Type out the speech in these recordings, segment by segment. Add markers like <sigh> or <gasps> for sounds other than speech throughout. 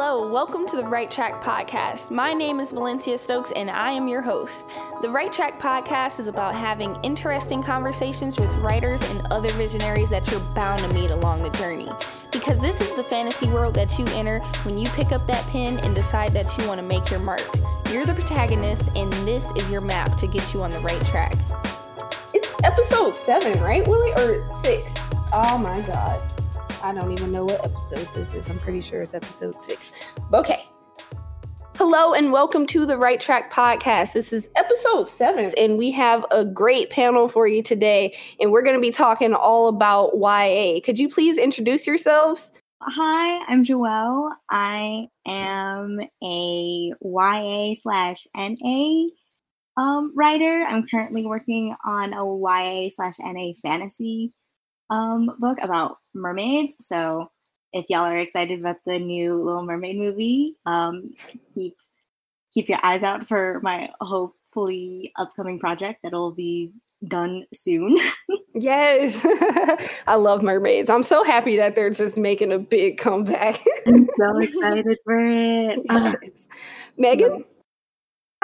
Hello, welcome to the Right Track Podcast. My name is Valencia Stokes and I am your host. The Right Track Podcast is about having interesting conversations with writers and other visionaries that you're bound to meet along the journey. Because this is the fantasy world that you enter when you pick up that pen and decide that you want to make your mark. You're the protagonist, and this is your map to get you on the right track. It's episode seven, right, Willie? Or six? Oh my god. I don't even know what episode this is. I'm pretty sure it's episode six. Okay. Hello and welcome to the Right Track Podcast. This is episode seven, and we have a great panel for you today. And we're going to be talking all about YA. Could you please introduce yourselves? Hi, I'm Joelle. I am a YA slash NA um, writer. I'm currently working on a YA slash NA fantasy um, book about mermaids. So if y'all are excited about the new Little Mermaid movie, um, keep keep your eyes out for my hopefully upcoming project that'll be done soon. <laughs> yes, <laughs> I love mermaids. I'm so happy that they're just making a big comeback. I'm so <laughs> excited for it. Yes. Megan.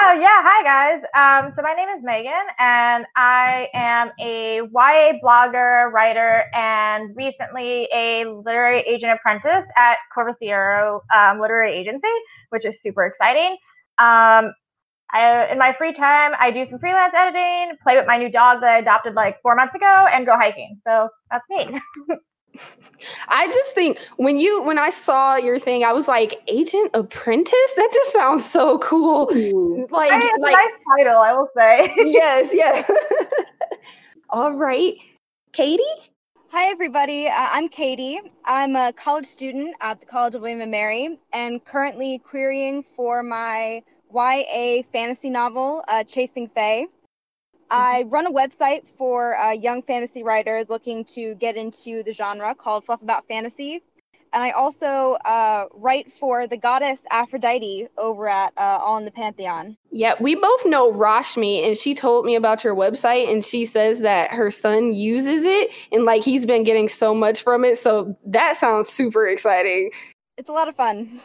Oh yeah, hi guys. Um, so my name is Megan, and I am a YA blogger, writer, and recently a literary agent apprentice at Corvisiero um, Literary Agency, which is super exciting. Um, I, in my free time, I do some freelance editing, play with my new dog that I adopted like four months ago, and go hiking. So that's me. <laughs> I just think when you when I saw your thing, I was like, Agent Apprentice? That just sounds so cool. Ooh. Like, I mean, like a nice title, I will say. yes, <laughs> yes. <laughs> All right. Cady? Hi, everybody. Uh, I'm Cady. I'm a college student at the College of William and Mary and currently querying for my YA fantasy novel, uh, Chasing Fae. I run a website for uh, young fantasy writers looking to get into the genre called Fluff About Fantasy. And I also uh, write for the goddess Aphrodite over at uh, All in the Pantheon. Yeah, we both know Rashmi, and she told me about your website, and she says that her son uses it, and like he's been getting so much from it. So that sounds super exciting. It's a lot of fun.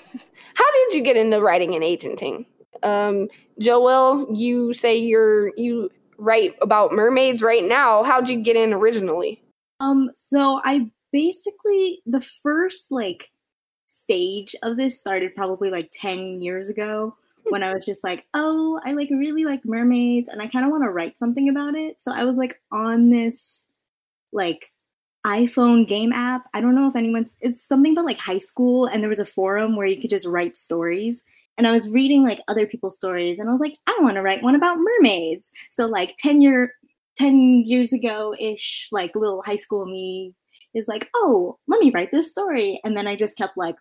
How did you get into writing and agenting? Um, Joelle, you say you're you write about mermaids right now. How'd you get in originally? Um, so I basically the first like stage of this started probably like 10 years ago when I was just like, oh, I like really like mermaids and I kind of want to write something about it. So I was like on this like iPhone game app. I don't know if anyone's it's something about like high school and there was a forum where you could just write stories. And I was reading like other people's stories and I was like, I want to write one about mermaids. So like 10 year 10 years ago ish, like little high school me is like, oh, let me write this story. And then I just kept like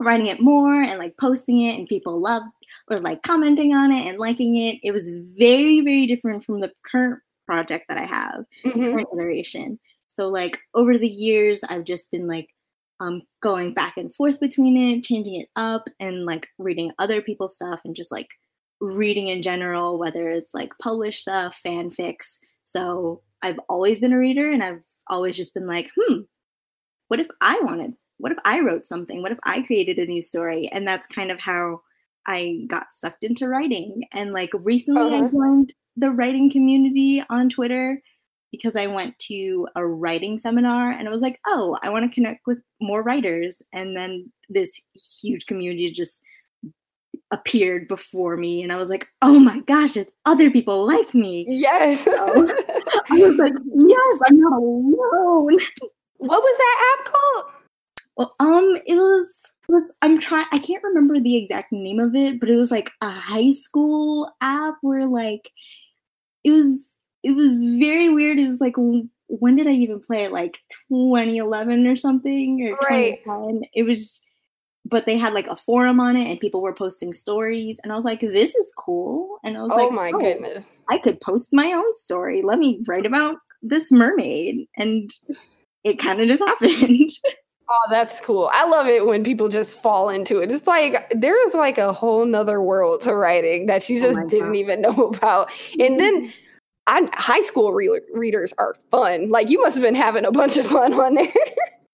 writing it more and like posting it, and people loved or like commenting on it and liking it. It was very, very different from the current project that I have, Mhm. current iteration. So like over the years, I've just been like um going back and forth between it, changing it up, and like reading other people's stuff and just like reading in general, whether it's like published stuff, fanfics. So I've always been a reader and I've always just been like, hmm, what if I wanted? What if I wrote something? What if I created a new story? And that's kind of how I got sucked into writing. And like recently I Uh-huh. joined the writing community on Twitter because I went to a writing seminar and I was like, oh, I want to connect with more writers. And then this huge community just appeared before me and I was like, oh my gosh, there's other people like me. Yes. <laughs> I was like, yes, I'm not alone. what was that app called? Well, um, it was it was I'm trying I can't remember the exact name of it, but it was like a high school app where like it was it was very weird. It was like when did I even play it? Like 2011 or something or Right. 2010. It was but they had like a forum on it and people were posting stories and I was like this is cool and I was like, Oh like my oh, goodness. I could post my own story. Let me write about this mermaid. And it kind of just <laughs> happened. Oh, that's cool. I love it when people just fall into it. It's like there is like a whole nother world to writing that you Oh just my didn't God. even <laughs> know about. And then mm-hmm. I, high school re- readers are fun. Like you must have been having a bunch of fun on there. <laughs>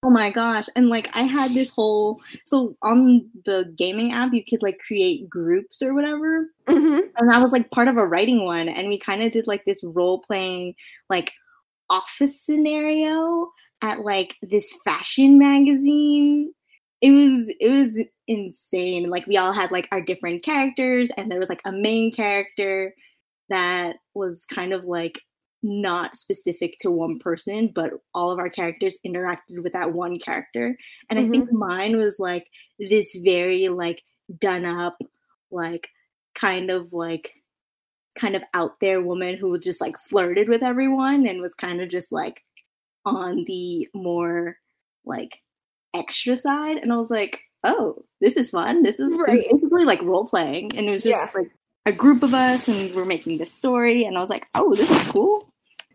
Oh my gosh. And like I had this whole so on the gaming app you could like create groups or whatever. Mm-hmm. And I was like part of a writing one and we kind of did like this role playing like office scenario at like this fashion magazine. It was it was insane. Like we all had like our different characters and there was like a main character that was kind of like not specific to one person, but all of our characters interacted with that one character. And I think mm-hmm. mine was like this very like done up, like kind of like kind of out there woman who just like flirted with everyone and was kind of just like on the more like extra side. And I was like, oh, this is fun. This is Right. basically like role playing. And it was just Yeah. like a group of us and we're making this story. And I was like, oh, this is cool.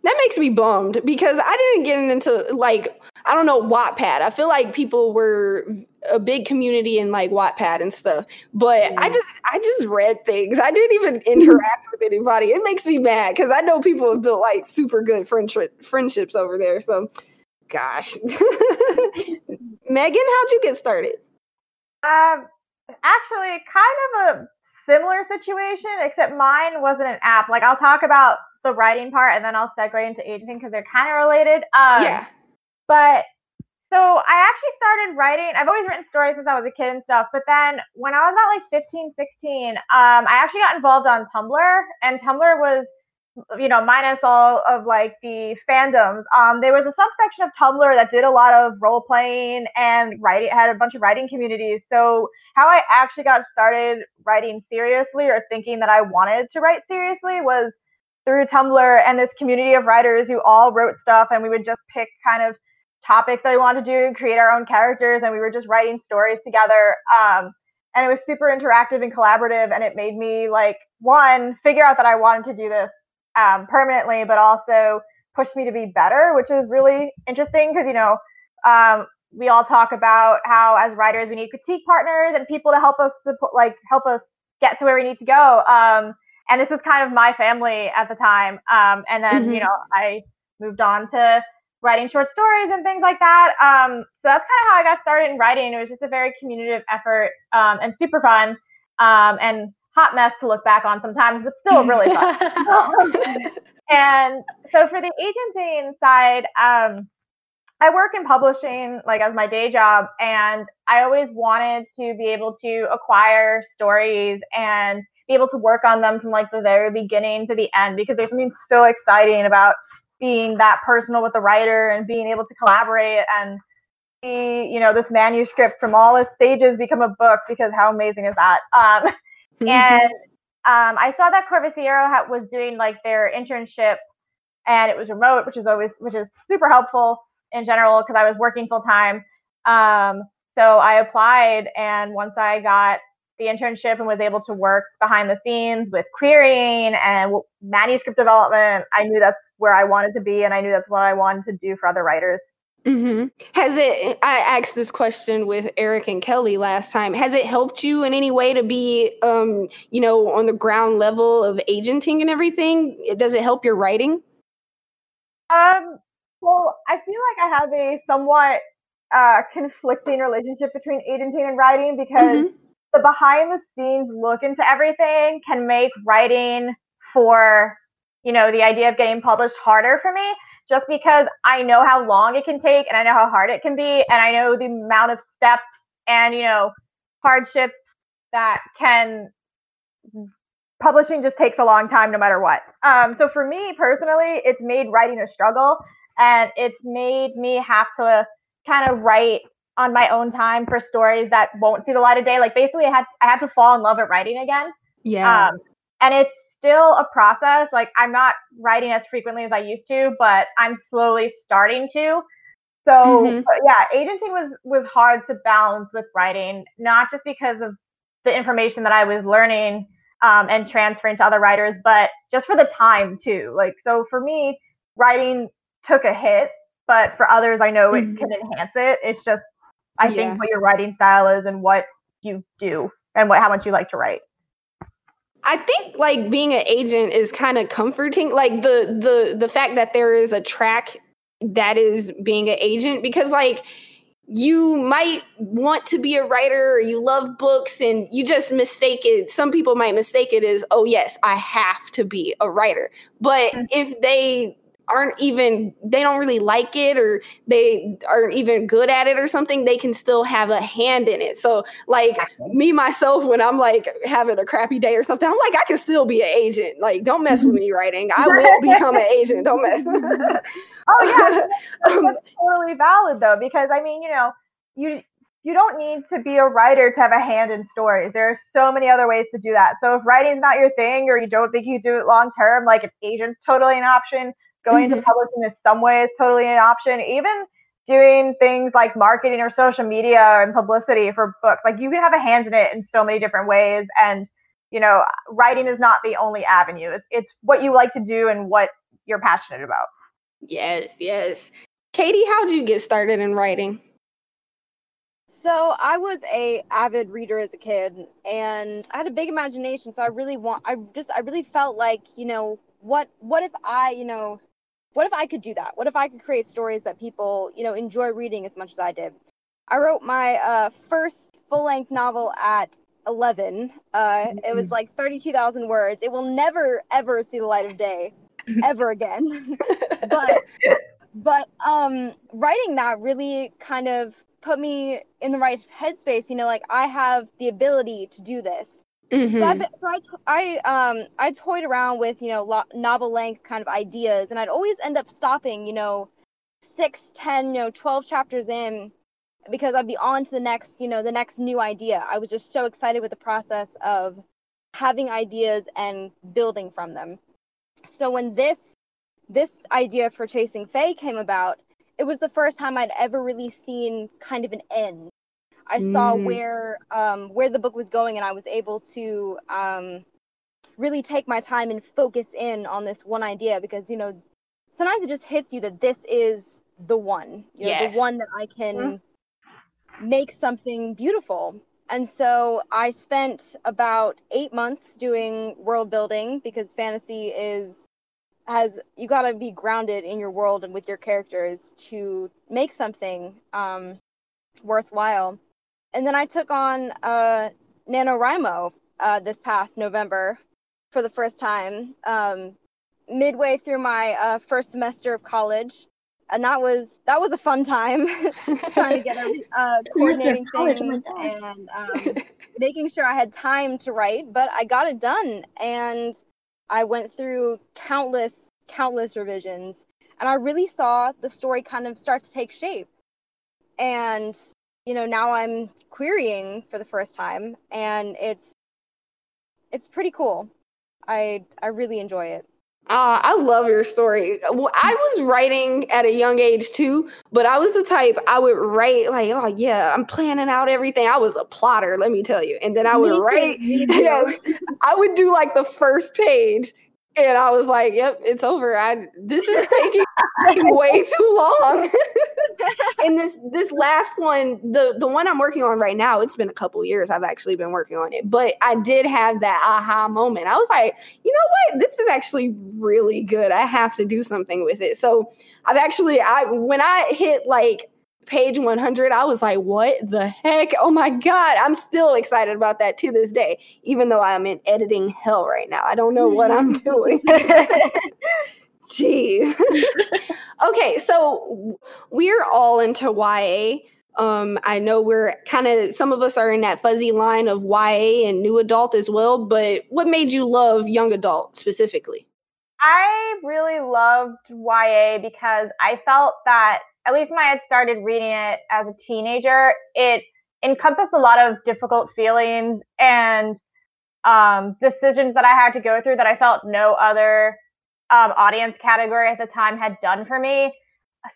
That makes me bummed because I didn't get into like I don't know Wattpad. I feel like people were a big community in like Wattpad and stuff, but I just I just read things. I didn't even interact with anybody. It makes me mad because I know people have built like super good friendship friendships over there. So, gosh, <laughs> Megan, how'd you get started? Um, actually, kind of a similar situation, except mine wasn't an app. Like I'll talk about the writing part, and then I'll segue into agenting because they're kind of related. Um, yeah, But so I actually started writing. I've always written stories since I was a kid and stuff. But then when I was about like 15, 16, um, I actually got involved on Tumblr, and Tumblr was, you know, minus all of like the fandoms. Um, there was a subsection of Tumblr that did a lot of role playing and writing, had a bunch of writing communities. So how I actually got started writing seriously or thinking that I wanted to write seriously was through Tumblr and this community of writers who all wrote stuff, and we would just pick kind of topics that we wanted to do and create our own characters, and we were just writing stories together. Um, and it was super interactive and collaborative, and it made me like one figure out that I wanted to do this um, permanently, but also pushed me to be better, which is really interesting because you know um, we all talk about how as writers we need critique partners and people to help us support, like help us get to where we need to go. Um, and this was kind of my family at the time. Um, and then Mhm. you know I moved on to writing short stories and things like that. Um, so that's kind of how I got started in writing. It was just a very communicative effort um, and super fun um, and hot mess to look back on sometimes, but still really fun. <laughs> and so for the agenting side, um, I work in publishing like as my day job, and I always wanted to be able to acquire stories and be able to work on them from like the very beginning to the end because there's something so exciting about being that personal with the writer and being able to collaborate and see, you know, this manuscript from all its stages become a book because how amazing is that? Um, and um, I saw that Corvisiero ha- was doing like their internship, and it was remote, which is always which is super helpful in general because I was working full time. Um, so I applied, and once I got the internship and was able to work behind the scenes with querying and manuscript development, I knew that's where I wanted to be, and I knew that's what I wanted to do for other writers. Hmm Has it? I asked this question with Eric and Kelly last time. Has it helped you in any way to be, um, you know, on the ground level of agenting and everything? Does it help your writing? Um, well, I feel like I have a somewhat uh, conflicting relationship between agenting and writing because Mhm. the behind the scenes look into everything can make writing for you know the idea of getting published harder for me just because I know how long it can take and I know how hard it can be and I know the amount of steps and you know hardships that can publishing just takes a long time no matter what. Um, so for me personally, it's made writing a struggle and it's made me have to kind of write on my own time for stories that won't see the light of day. Like basically I had I had to fall in love with writing again. Yeah. Um, and it's still a process. Like I'm not writing as frequently as I used to, but I'm slowly starting to. So Mhm. yeah, agenting was was hard to balance with writing, not just because of the information that I was learning um, and transferring to other writers, but just for the time too. Like so for me, writing took a hit, but for others, I know Mhm. it can enhance it. It's just I Yeah. think what your writing style is and what you do and what how much you like to write. I think like being an agent is kind of comforting. Like the the the fact that there is a track that is being an agent because like you might want to be a writer or you love books and you just mistake it some people might mistake it as oh yes i have to be a writer but mm-hmm. if they aren't even they don't really like it or they aren't even good at it or something they can still have a hand in it so like me myself when i'm like having a crappy day or something i'm like i can still be an agent like don't mess with me writing i will become an agent don't mess <laughs> <laughs> oh yeah that's, <laughs> um, that's totally valid though because i mean you know you you don't need to be a writer to have a hand in stories. There are so many other ways to do that. So if writing's not your thing or you don't think you do it long term, like an agent's totally an option. Going mm-hmm. into publishing in some way is totally an option. Even doing things like marketing or social media and publicity for books, like you can have a hand in it in so many different ways. And you know, writing is not the only avenue. It's, it's what you like to do and what you're passionate about. Yes, yes. Cady, how did you get started in writing? So I was a avid reader as a kid and I had a big imagination so I really want I just I really felt like, you know, what what if I, you know, what if I could do that? What if I could create stories that people, you know, enjoy reading as much as I did? I wrote my uh, first full length novel at 11. Uh, mm-hmm. It was mm-hmm. like 32,000 words. It will never, ever see the light of day <laughs> ever again. <laughs> but, but um, writing that really kind of put me in the right headspace. You know, like I have the ability to do this. Mm-hmm. So, I, so I, I, um, I toyed around with, you know, lo- novel length kind of ideas, and I'd always end up stopping, you know, six, ten, you know, 12 chapters in because I'd be on to the next, you know, the next new idea. I was just so excited with the process of having ideas and building from them. So when this this idea for Chasing Fae came about, it was the first time I'd ever really seen kind of an end I saw mm. where um, where the book was going, and I was able to um, really take my time and focus in on this one idea because you know sometimes it just hits you that this is the one, you know, yes. the one that I can mm-hmm. make something beautiful. And so I spent about eight months doing world building because fantasy is has you got to be grounded in your world and with your characters to make something um, worthwhile and then I took on uh, NaNoWriMo uh, this past November for the first time, um, midway through my uh, first semester of college. And that was that was a fun time, <laughs> trying to get every, uh, coordinating oh things and um, making sure I had time to write. But I got it done, and I went through countless countless revisions, and I really saw the story kind of start to take shape. And you know now i'm querying for the first time and it's it's pretty cool i i really enjoy it uh, I love your story. I was writing at a young age too, but I was the type I would write like, oh yeah, I'm planning out everything. I was a plotter, let me tell you. And then I would me write, <laughs> yes, I would do like the first page and I was like, "Yep, it's over. I this is taking <laughs> way too long." <laughs> and this this last one, the the one I'm working on right now, it's been a couple years. I've actually been working on it, but I did have that aha moment. I was like, "You know what? This is actually really good. I have to do something with it." So I've actually, I when I hit like page 100, I was like, what the heck? Oh my God. I'm still excited about that to this day, even though I'm in editing hell right now. I don't know what I'm <laughs> doing. <laughs> Jeez. <laughs> okay, so we're all into YA. Um, I know we're kind of some of us are in that fuzzy line of YA and new adult as well, but what made you love young adult specifically? I really loved YA because I felt that at least when I had started reading it as a teenager, it encompassed a lot of difficult feelings and um, decisions that I had to go through that I felt no other um, audience category at the time had done for me.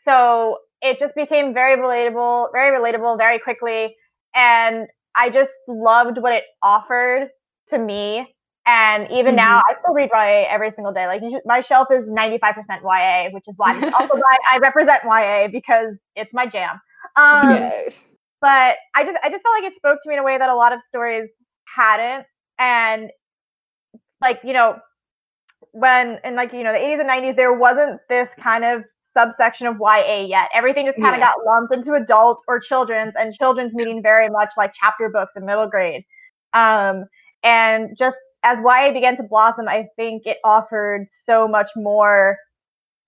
So it just became very relatable, very relatable very quickly. And I just loved what it offered to me and even mm-hmm. now, I still read YA every single day. Like my shelf is 95% YA, which is why <laughs> also why I represent YA because it's my jam. Um, yes. But I just I just felt like it spoke to me in a way that a lot of stories hadn't. And like you know, when in like you know the 80s and 90s, there wasn't this kind of subsection of YA yet. Everything just kind of Yeah. got lumped into adult or children's, and children's meaning very much like chapter books in middle grade. Um, and just as YA began to blossom, I think it offered so much more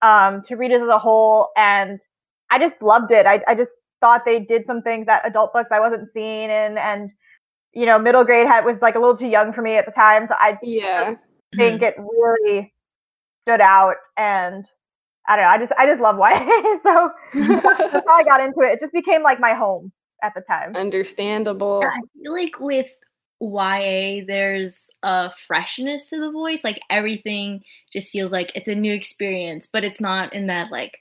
um, to readers as a whole, and I just loved it. I, I just thought they did some things that adult books I wasn't seeing in, and you know, middle grade had was like a little too young for me at the time, so I Yeah. Think it mm-hmm. really stood out and I don't know, I just I just love YA. <laughs> so that's how I got into it. It just became like my home at the time. Understandable. Yeah, I feel like with YA, there's a freshness to the voice. Like everything just feels like it's a new experience, but it's not in that like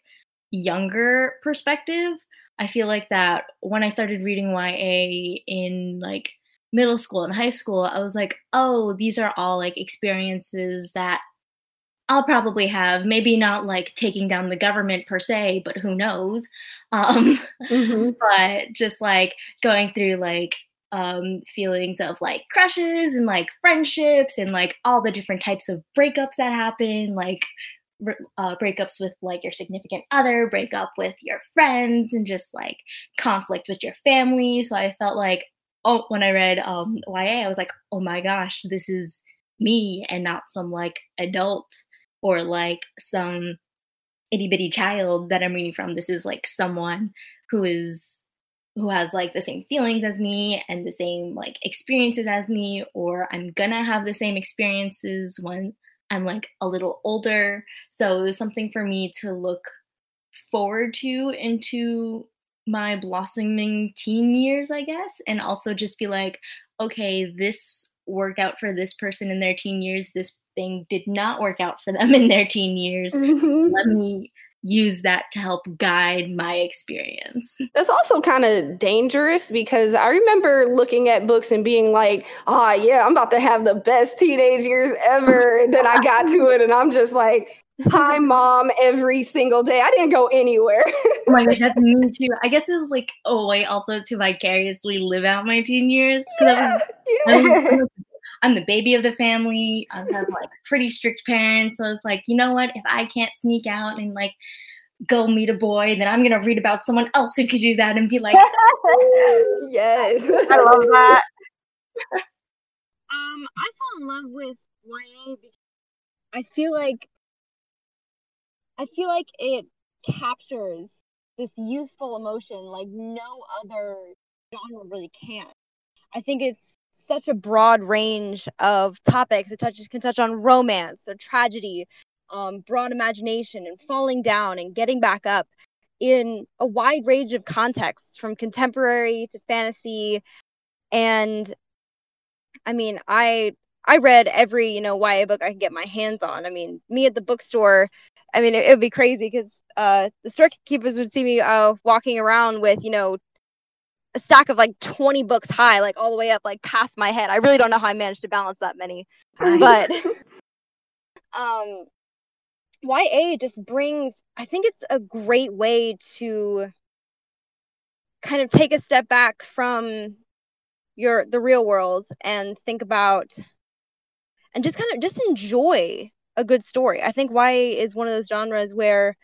younger perspective. I feel like that when I started reading YA in like middle school and high school, I was like, oh, these are all like experiences that I'll probably have. Maybe not like taking down the government per se, but who knows? <laughs> Um, Mhm. but just like going through like um feelings of like crushes and like friendships and like all the different types of breakups that happen like uh, breakups with like your significant other breakup with your friends and just like conflict with your family so i felt like oh when i read um ya i was like oh my gosh this is me and not some like adult or like some itty bitty child that I'm reading from. This is like someone who is who has like the same feelings as me and the same like experiences as me, or I'm gonna have the same experiences when I'm like a little older. So it was something for me to look forward to into my blossoming teen years, I guess, and also just be like, okay, this worked out for this person in their teen years. This thing did not work out for them <laughs> in their teen years Mhm. let me use that to help guide my experience. That's also kind of dangerous because I remember looking at books and being like, oh, yeah, I'm about to have the best teenage years ever. And then I got to it and I'm just like, hi, <laughs> mom, every single day. I didn't go anywhere. Oh my gosh, <laughs> that's me too. I guess it's like a way also to vicariously live out my teen years because yeah, I'm, yeah. I'm, I'm the baby of the family. I have like pretty strict parents, so it's like you know what? If I can't sneak out and like go meet a boy, then I'm gonna read about someone else who could do that and be like, <laughs> yes. I love that. Um, I fell in love with YA because I feel like I feel like it captures this youthful emotion like no other genre really can. I think it's such a broad range of topics. It touches can touch on romance or tragedy, um, broad imagination, and falling down and getting back up in a wide range of contexts, from contemporary to fantasy. And I mean, I I read every you know YA book I could get my hands on. I mean, me at the bookstore. I mean, it, would be crazy because uh, the storekeepers would see me uh, walking around with you know a stack of like 20 books high, like all the way up, like past my head. I really don't know how I managed to balance that many. But <laughs> um YA just brings I think it's a great way to kind of take a step back from your the real world and think about and just kind of just enjoy a good story. I think YA is one of those genres where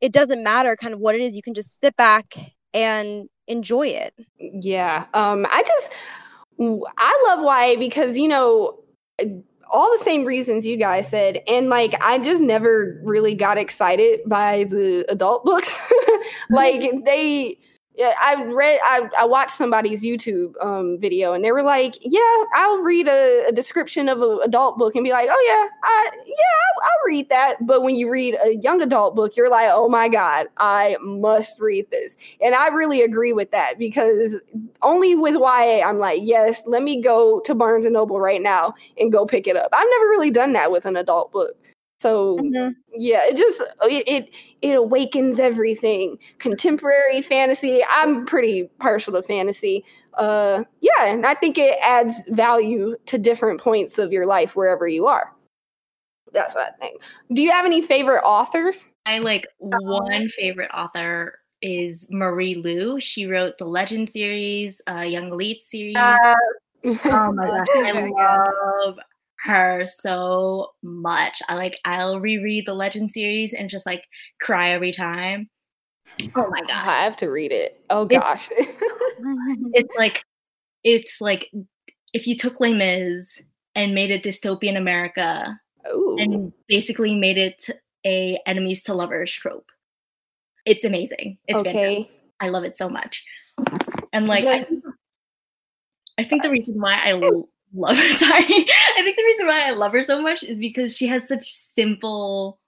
it doesn't matter kind of what it is, you can just sit back and enjoy it. Yeah. Um, I just I love YA because you know all the same reasons you guys said, and like I just never really got excited by the adult books. <laughs> like <laughs> they yeah, I read I, I watched somebody's YouTube um video and they were like, Yeah, I'll read a, a description of an adult book and be like, Oh yeah, I yeah, I'll, I'll read that. But when you read a young adult book, you're like, Oh my God, I must read this. And I really agree with that because only with YA, I'm like, yes, let me go to Barnes and Noble right now and go pick it up. I've never really done that with an adult book. So Mhm. yeah, it just it, it it awakens everything. Contemporary fantasy. I'm pretty partial to fantasy. Uh yeah, and I think it adds value to different points of your life wherever you are. That's what I think. Do you have any favorite authors? I like one favorite author is Marie Lu. She wrote the Legend series, uh, Young Elite series. Uh, oh my gosh, <laughs> I love her so much. I like I'll reread the Legend series and just like cry every time. Oh my gosh. I have to read it. Oh gosh. <laughs> It's like it's like if you took Les Mis and made it dystopian America Ooh. and basically made it a enemies to lovers trope. It's amazing. It's fantastic. okay. I love it so much. And like I Just- think, I think the reason why I love her, <laughs> sorry, I think the reason why I love her so much is because she has such simple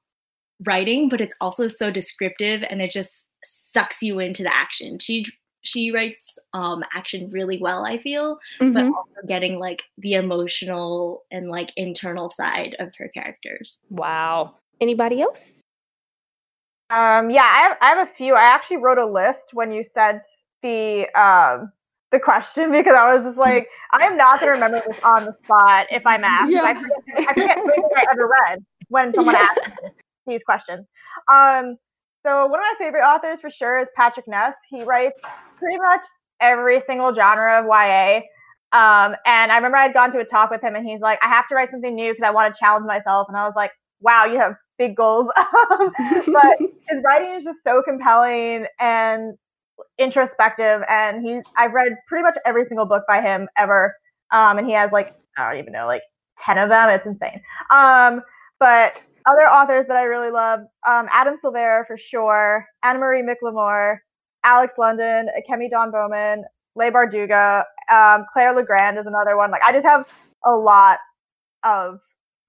writing, but it's also so descriptive and it just sucks you into the action. She she writes um action really well, I feel, but Mhm. also getting like the emotional and like internal side of her characters. Wow. Anybody else? Um, yeah, I have, I have a few. I actually wrote a list when you said the um, the question because I was just like, I am not going to remember this on the spot if I'm asked. Yeah. I forget, I forget anything I ever read when someone Yeah. asks these questions. Um, so one of my favorite authors for sure is Patrick Ness. He writes pretty much every single genre of YA. Um, and I remember I'd gone to a talk with him, and he's like, "I have to write something new because I want to challenge myself." And I was like, "Wow, you have big goals." <laughs> but his writing is just so compelling and introspective and he's i've read pretty much every single book by him ever um and he has like i don't even know like 10 of them? It's insane. Um but other authors that i really love um adam silvera for sure anna marie mclemore alex london akemi dawn bowman leigh bardugo um claire legrand is another one. Like i just have a lot of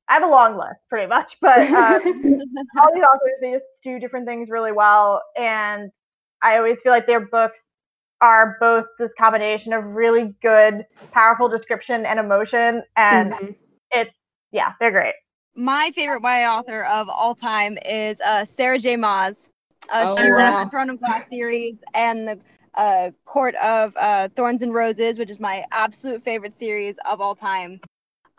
i have a long list pretty much but um, <laughs> all these authors they just do different things really well and i always feel like their books are both this combination of really good powerful description and emotion and Mhm. it's yeah they're great My favorite YA author of all time is uh, Sarah J. Maas. Uh, Oh, she wrote wow. the Throne of Glass series and the uh, Court of uh, Thorns and Roses, which is my absolute favorite series of all time.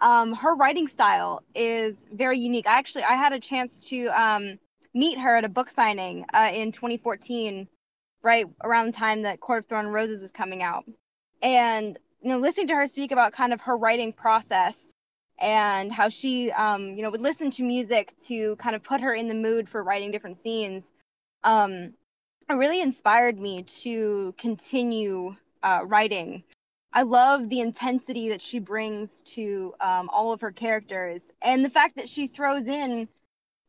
Um, her writing style is very unique. I actually I had a chance to um, meet her at a book signing uh, in 2014, right around the time that Court of Thorns and Roses was coming out, and you know listening to her speak about kind of her writing process and how she um you know would listen to music to kind of put her in the mood for writing different scenes um it really inspired me to continue uh, writing. I love the intensity that she brings to um, all of her characters and the fact that she throws in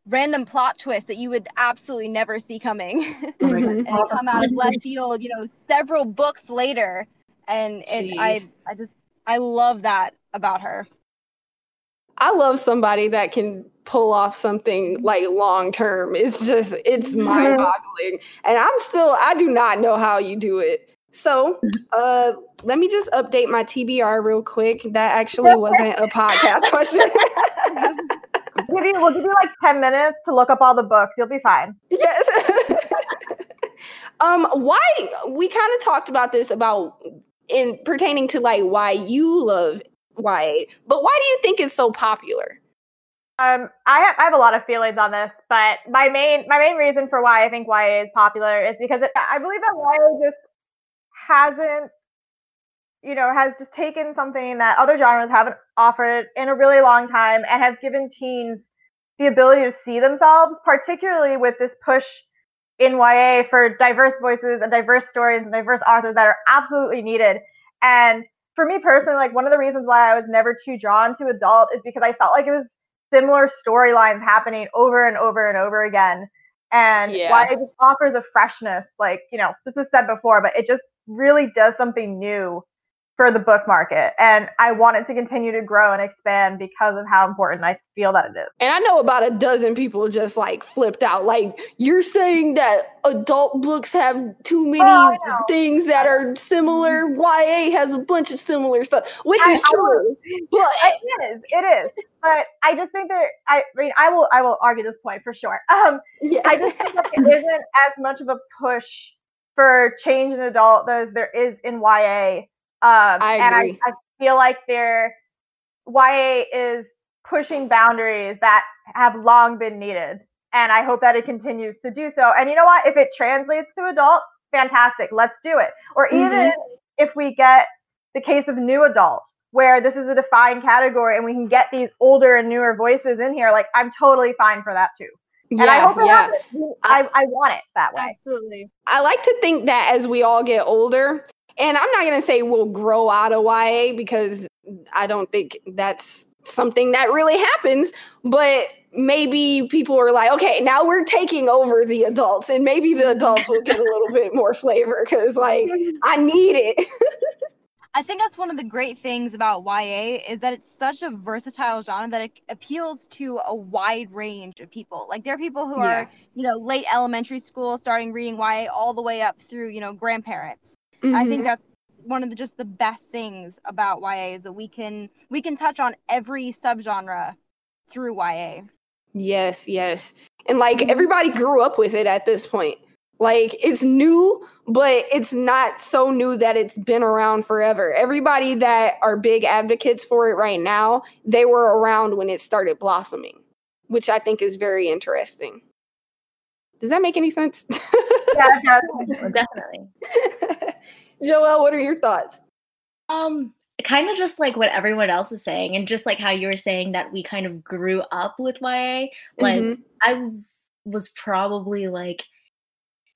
random plot twist that you would absolutely never see coming <laughs> and come out of left field you know several books later and it, i i just i love that about her I love somebody that can pull off something like long term. It's just it's Mhm. mind boggling. And I'm still I do not know how you do it. So uh let me just update my TBR real quick. That actually wasn't a podcast <laughs> question. <laughs> We'll give you, we'll give you like 10 minutes to look up all the books you'll be fine yes. <laughs> um why we kind of talked about this about in pertaining to like why you love YA, but why do you think it's so popular? Um, I have I have a lot of feelings on this, but my main my main reason for why I think YA is popular is because it, I believe that YA just hasn't, you know, has just taken something that other genres haven't offered in a really long time and has given teens the ability to see themselves, particularly with this push in YA for diverse voices and diverse stories and diverse authors that are absolutely needed. And for me personally, like one of the reasons why I was never too drawn to adult is because I felt like it was similar storylines happening over and over and over again. And Yeah. why it just offers a freshness, like, you know, this was said before, but it just really does something new for the book market. And I want it to continue to grow and expand because of how important I feel that it is. And I know about a dozen people just like flipped out. Like, you're saying that adult books have too many Oh, things that are similar. YA has a bunch of similar stuff, which I- is I true. But It is, it is. But I just think that I mean I will I will argue this point for sure. Um yeah. I just think that there isn't as much of a push for change in adult as there is in YA. Um, I and agree. I, I feel like there, YA is pushing boundaries that have long been needed. And I hope that it continues to do so. And you know what? If it translates to adult, fantastic. Let's do it. Or even Mhm. if we get the case of new adult, where this is a defined category and we can get these older and newer voices in here, like I'm totally fine for that too. And I hope yeah. I, I want it that way. Absolutely. I like to think that as we all get older, and I'm not going to say we'll grow out of YA because I don't think that's something that really happens, but maybe people are like, okay, now we're taking over the adults, and maybe the adults will get a little bit <laughs> more flavor because, like, I need it. I think that's one of the great things about YA is that it's such a versatile genre that it appeals to a wide range of people. Like there are people who Yeah. are, you know, late elementary school starting reading YA all the way up through, you know, grandparents. I Mhm. think that's one of the just the best things about YA is that we can we can touch on every subgenre through YA. Yes, yes. And like everybody grew up with it at this point. Like it's new, but it's not so new that it's been around forever. Everybody that are big advocates for it right now, they were around when it started blossoming, which I think is very interesting. Does that make any sense? <laughs> Yeah, it. Definitely. <laughs> Joelle, what are your thoughts? Um, kind of just like what everyone else is saying, and just like how you were saying that we kind of grew up with YA. Like Mhm. I was probably like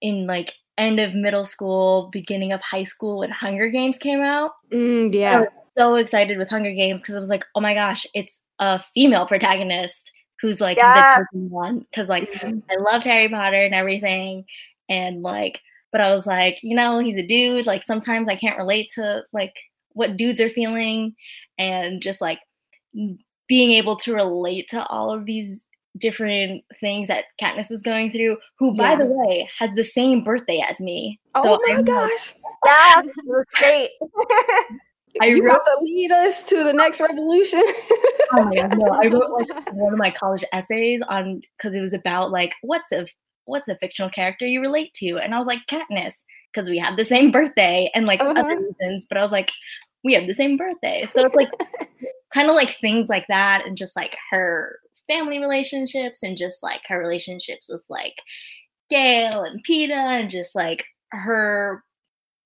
in like end of middle school, beginning of high school when Hunger Games came out. Mm, yeah. So excited with Hunger Games because I was like, oh my gosh, it's a female protagonist who's like Yeah. the one. Because like Mhm. I loved Harry Potter and everything, and like, but I was like, you know, he's a dude. Like sometimes I can't relate to like what dudes are feeling, and just like being able to relate to all of these different things that Katniss is going through. Who, by Yeah. the way, has the same birthday as me. Oh my I'm, like, gosh. Yeah, great. <laughs> I you wrote- to lead us to the next revolution? <laughs> Oh no! I wrote like <laughs> one of my college essays on because it was about like what's a what's a fictional character you relate to, and I was like Katniss because we have the same birthday and like Uh-huh. other reasons, but I was like we have the same birthday, so it's like <laughs> kind of like things like that, and just like her family relationships and just like her relationships with like Gale and Peeta and just like her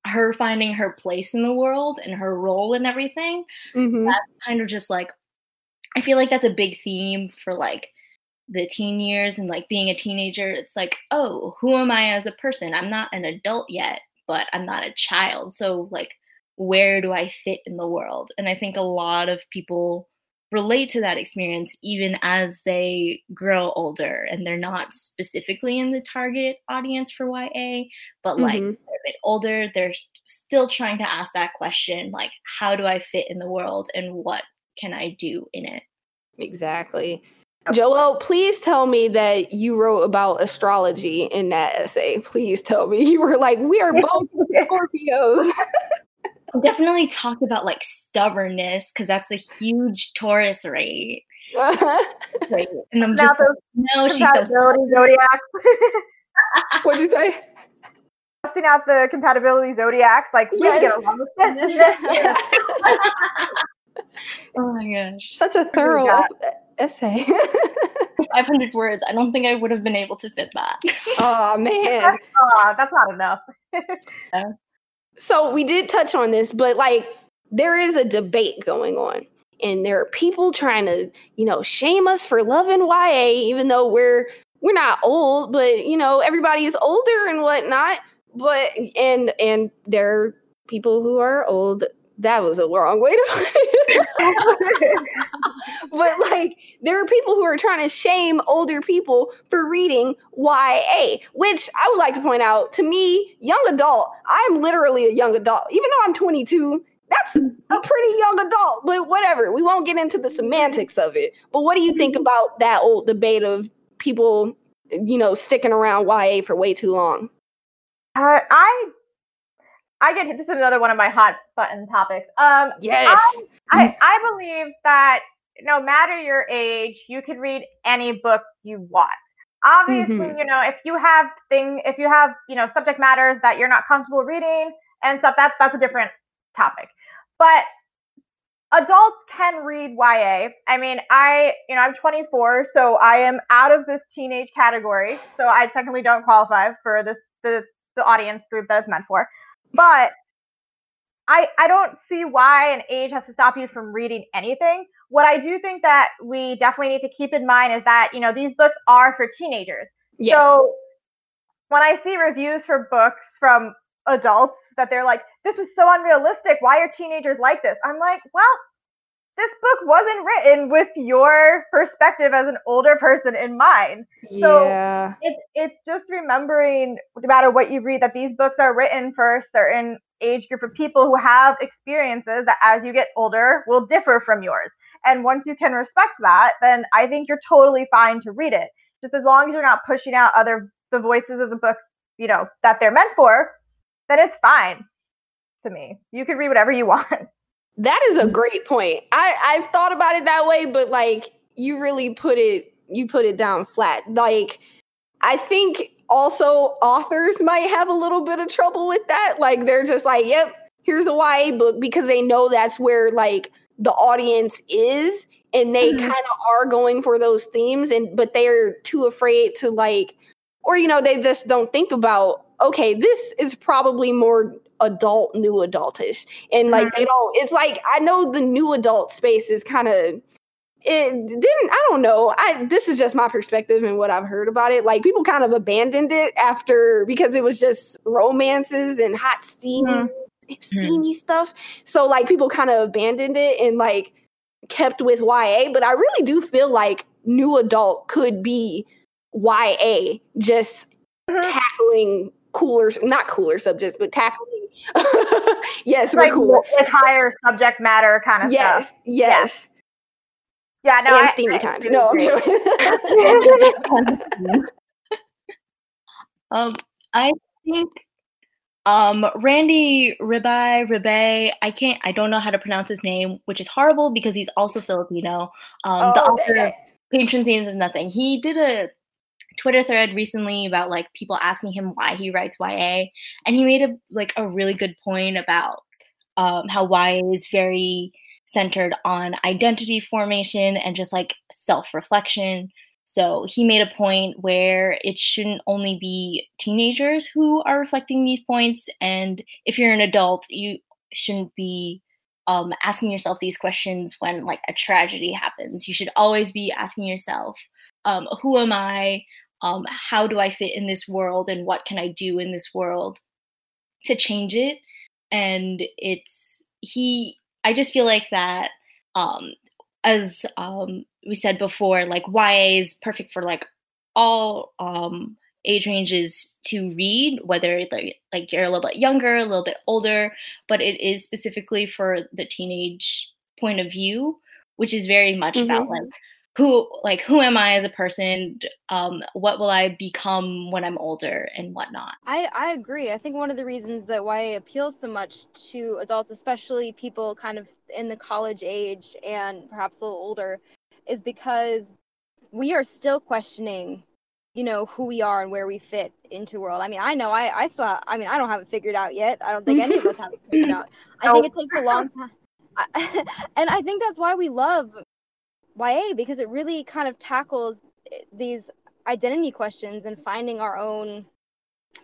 her finding her place in the world and her role and everything Mhm. that's kind of just like I feel like that's a big theme for like the teen years and like being a teenager. It's like, oh, who am I as a person? I'm not an adult yet, but I'm not a child. So like where do I fit in the world? And I think a lot of people relate to that experience even as they grow older and they're not specifically in the target audience for YA, but like Mhm. they're a bit older, they're still trying to ask that question like how do I fit in the world and what can I do in it? Exactly. Joelle, please tell me that you wrote about astrology in that essay. Please tell me. <laughs> You were like, we are both <laughs> Scorpios. <laughs> I definitely talked about like stubbornness because that's a huge Taurus rate. <laughs> Right. And I'm just those no, she's so compatibility zodiacs. <laughs> What'd you say? Busting out the compatibility zodiacs, like we can Yes. get along with this. <laughs> oh my gosh. Such a thorough God. essay. 500 words. I don't think I would have been able to fit that. oh man. Aw, that's not enough. So we did touch on this, but like there is a debate going on. And there are people trying to, you know, shame us for loving YA, even though we're we're not old, but you know, everybody is older and whatnot. But and and there are people who are old. That was a wrong way to put. <laughs> but like there are people who are trying to shame older people for reading YA, which I would like to point out to me, young adult, I'm literally a young adult. Even though I'm 22, that's a pretty young adult, but whatever. We won't get into the semantics of it. But what do you think about that old debate of people, you know, sticking around YA for way too long? Uh, I I get this is another one of my hot button topics. Um, Yes. I I <laughs> believe that no matter your age, you can read any book you want. Obviously, Mhm. you know if you have thing if you have you know subject matters that you're not comfortable reading and stuff, that's that's a different topic. But adults can read YA. I mean, I, you know, I'm 24, so I am out of this teenage category. So I technically don't qualify for this the, the audience group that it's meant for. But I, I don't see why an age has to stop you from reading anything. What I do think that we definitely need to keep in mind is that, you know, these books are for teenagers. Yes. So when I see reviews for books from adults that they're like, this is so unrealistic. Why are teenagers like this? I'm like, well, this book wasn't written with your perspective as an older person in mind. yeah. So it's it's just remembering, no matter what you read, that these books are written for a certain age group of people who have experiences that, as you get older, will differ from yours. And once you can respect that, then I think you're totally fine to read it. Just as long as you're not pushing out other the voices of the books, you know, that they're meant for, then it's fine to me. You can read whatever you <laughs> want. That is a great point. I I've thought about it that way, but like you really put it you put it down flat. Like I think also authors might have a little bit of trouble with that. Like they're just like, "Yep, here's a YA book" because they know that's where like the audience is and they Mhm. kind of are going for those themes and but they're too afraid to like or you know, they just don't think about okay, this is probably more adult new adultish. And like they don't it's like i know the new adult space is kind of it didn't i don't know. I this is just my perspective and what i've heard about it. Like people kind of abandoned it after because it was just romances and hot steam Mhm. steamy stuff. So like people kind of abandoned it and like kept with ya but i really do feel like new adult could be ya just Mhm. tackling cooler not cooler subjects but tackling <laughs> yes we're like cool with higher subject matter kind of yes stuff. yes yes. Yeah, no, and I, steamy I times really no i'm agree. joking <laughs> Um, I think um Randy Ribay Ribay, I can't I don't know how to pronounce his name, which is horrible because he's also Filipino. Um the Oh, author dang of Patron Saint of Nothing. He did a Twitter thread recently about like people asking him why he writes YA, and he made a like a really good point about um, how YA is very centered on identity formation and just like self reflection. So he made a point where it shouldn't only be teenagers who are reflecting these points, and if you're an adult, you shouldn't be um, asking yourself these questions when like a tragedy happens. You should always be asking yourself, um, "Who am I? Um, how do I fit in this world? And what can I do in this world to change it?" And it's he. I just feel like that. Um, as um, we said before, like YA is perfect for like all um, age ranges to read, whether like, like you're a little bit younger, a little bit older, but it is specifically for the teenage point of view, which is very much about Mhm. like who like who am I as a person? Um, what will I become when I'm older and whatnot. I, I agree. I think one of the reasons that why it appeals so much to adults, especially people kind of in the college age and perhaps a little older, is because we are still questioning, you know, who we are and where we fit into the world. I mean, I know I, I still, I mean, I don't have it figured out yet. I don't think any of us have it figured <laughs> out. I think it takes a long time. I, <laughs> and I think that's why we love YA because it really kind of tackles eh, these identity questions and finding our own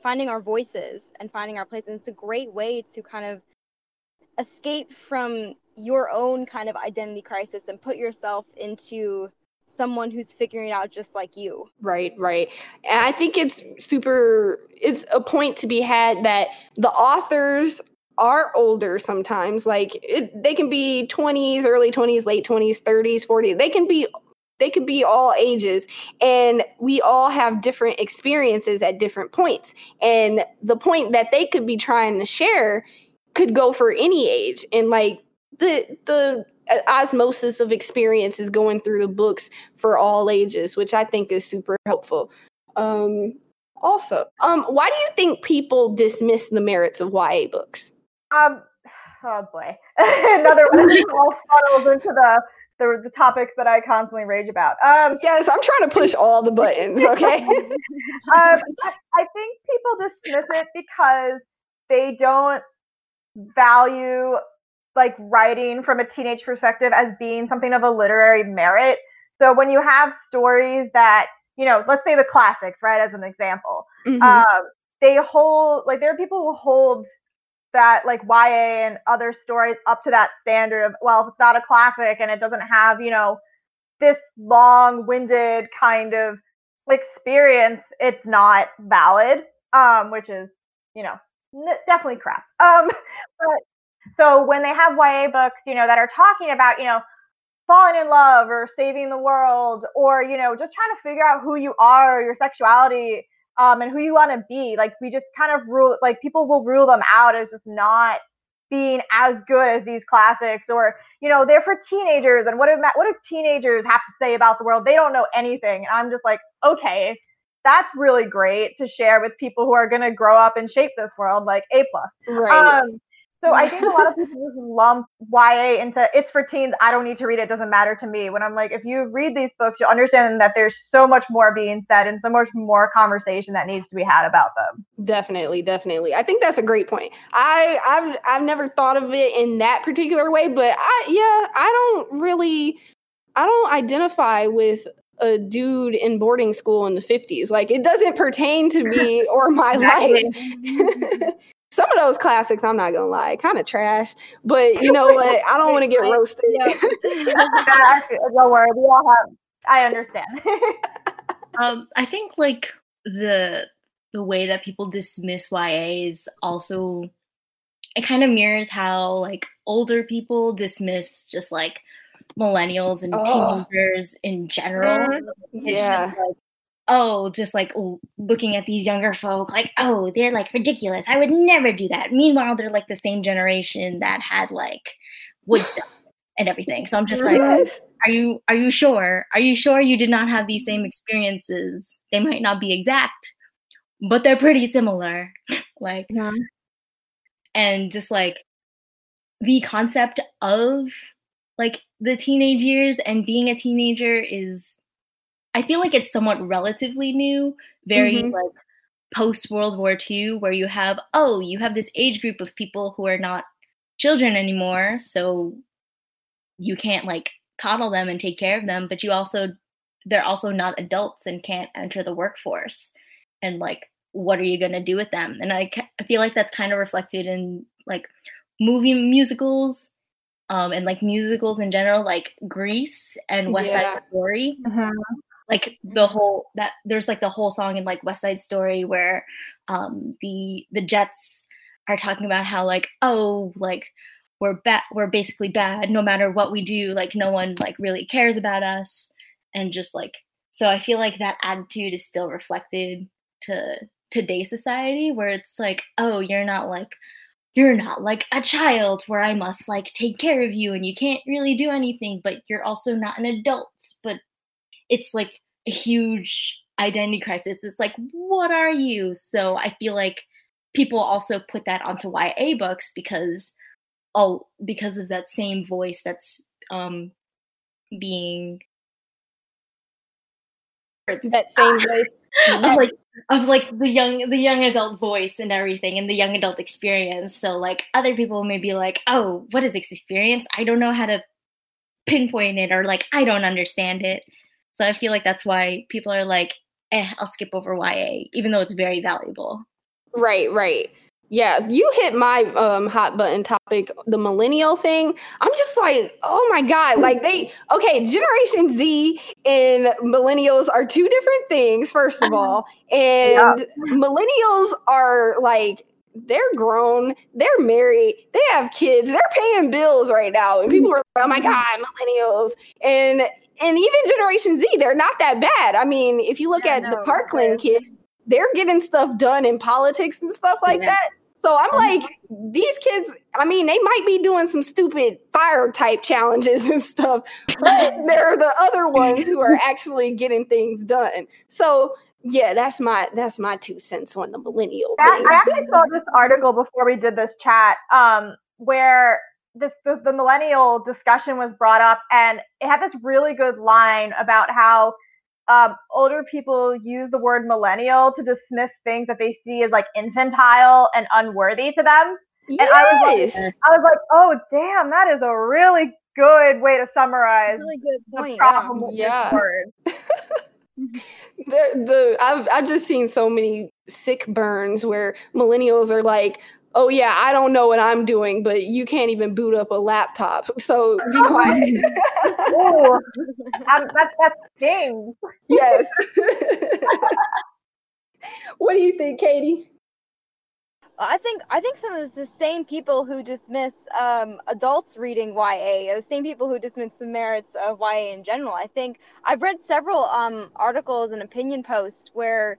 finding our voices and finding our place and it's a great way to kind of escape from your own kind of identity crisis and put yourself into someone who's figuring it out just like you Right, right. And I think it's super, it's a point to be had that the authors are older sometimes. Like it, they can be 20s, early 20s, late 20s, 30s, 40s. They can be they could be all ages and we all have different experiences at different points and the point that they could be trying to share could go for any age and like the the uh, osmosis of experience is going through the books for all ages, which I think is super helpful. Um, also, um, why do you think people dismiss the merits of YA books? Um, oh boy, <laughs> another one all <laughs> funnels into the, the the topics that I constantly rage about. Um, Yes, I'm trying to push all the buttons. <laughs> Okay. um, I, I think people dismiss it because they don't value like writing from a teenage perspective as being something of a literary merit. So when you have stories that, you know, let's say the classics, right, as an example, Mhm. um, they hold like there are people who hold that like YA and other stories up to that standard of well, if it's not a classic and it doesn't have you know this long-winded kind of experience, it's not valid. Um, which is you know n- definitely crap. <laughs> Um, but so when they have YA books, you know, that are talking about you know falling in love or saving the world or you know just trying to figure out who you are your sexuality um, and who you want to be like we just kind of rule like people will rule them out as just not being as good as these classics or you know they're for teenagers and what if what if teenagers have to say about the world? They don't know anything. And i'm just like okay that's really great to share with people who are going to grow up and shape this world like a plus. Right. um, so I think a lot of <laughs> people just lump YA into it's for teens. I don't need to read it. it. Doesn't matter to me. When I'm like, if you read these books, you'll understand that there's so much more being said and so much more conversation that needs to be had about them. Definitely, definitely. I think that's a great point. I I've I've never thought of it in that particular way, but I yeah, I don't really I don't identify with a dude in boarding school in the 50s. Like it doesn't pertain to me <laughs> or my life. Mm-hmm. <laughs> Some of those classics, I'm not gonna lie, kind of trash. But you know <laughs> what? I don't want to get roasted. I <laughs> don't worry, we all have. I understand. <laughs> Um, I think like the the way that people dismiss YA is also it kind of mirrors how like older people dismiss just like millennials and Oh. teenagers in general. It's yeah. just like oh, just like looking at these younger folk, like oh, they're like ridiculous. I would never do that. Meanwhile, they're like the same generation that had like Woodstock <laughs> and everything. So I'm just like, are you are you sure are you sure you did not have these same experiences they might not be exact but they're pretty similar <laughs> like and just like the concept of like the teenage years and being a teenager is i feel like it's somewhat relatively new very Mhm. like post world war ii where you have oh you have this age group of people who are not children anymore so you can't like coddle them and take care of them but you also they're also not adults and can't enter the workforce and like what are you going to do with them and I, I feel like that's kind of reflected in like movie musicals um and like musicals in general like grease and west Yeah. side story like the whole that there's like the whole song in like West Side Story where um the the Jets are talking about how like oh like we're bad we're basically bad. No matter what we do like no one like really cares about us. And just like so I feel like that attitude is still reflected to today's society where it's like oh you're not like you're not like a child where I must like take care of you and you can't really do anything but you're also not an adult but it's like a huge identity crisis. It's like, what are you? So I feel like people also put that onto YA books because oh because of that same voice that's um being That same voice. <laughs> of like of like the young the young adult voice and everything and the young adult experience. So like other people may be like, oh, what is experience? I don't know how to pinpoint it or like I don't understand it. So I feel like that's why people are like, eh, I'll skip over YA, even though it's very valuable. Right, right. Yeah, you hit my um hot button topic, the millennial thing. I'm just like, oh my god, like they okay, Generation Z and millennials are two different things, first of all. And millennials are like they're grown, they're married, they have kids, they're paying bills right now. And people mm-hmm. are like, oh my mm-hmm. god, millennials. And and even Generation Z, they're not that bad. I mean, if you look Yeah, at the no, Parkland kids, they're getting stuff done in politics and stuff like Yeah. that. So I'm mm-hmm. like, these kids, I mean, they might be doing some stupid fire type challenges <laughs> and stuff, but <laughs> they're the other <laughs> ones who are actually getting things done. So yeah, that's my that's my two cents on the millennial That. I actually saw this article before we did this chat, um, where this the, the millennial discussion was brought up, and it had this really good line about how um, older people use the word millennial to dismiss things that they see as like infantile and unworthy to them. yes. and I was I was like, oh damn, that is a really good way to summarize Really good the point. problem with Yeah. <laughs> <laughs> the the I've I've just seen so many sick burns where millennials are like, oh yeah, I don't know what I'm doing, but you can't even boot up a laptop. <laughs> So be quiet. Ooh, <laughs> um, that's that's things. yes. what do you think, Cady? I think I think some of the same people who dismiss um, adults reading YA are the same people who dismiss the merits of YA in general. I think I've read several um, articles and opinion posts where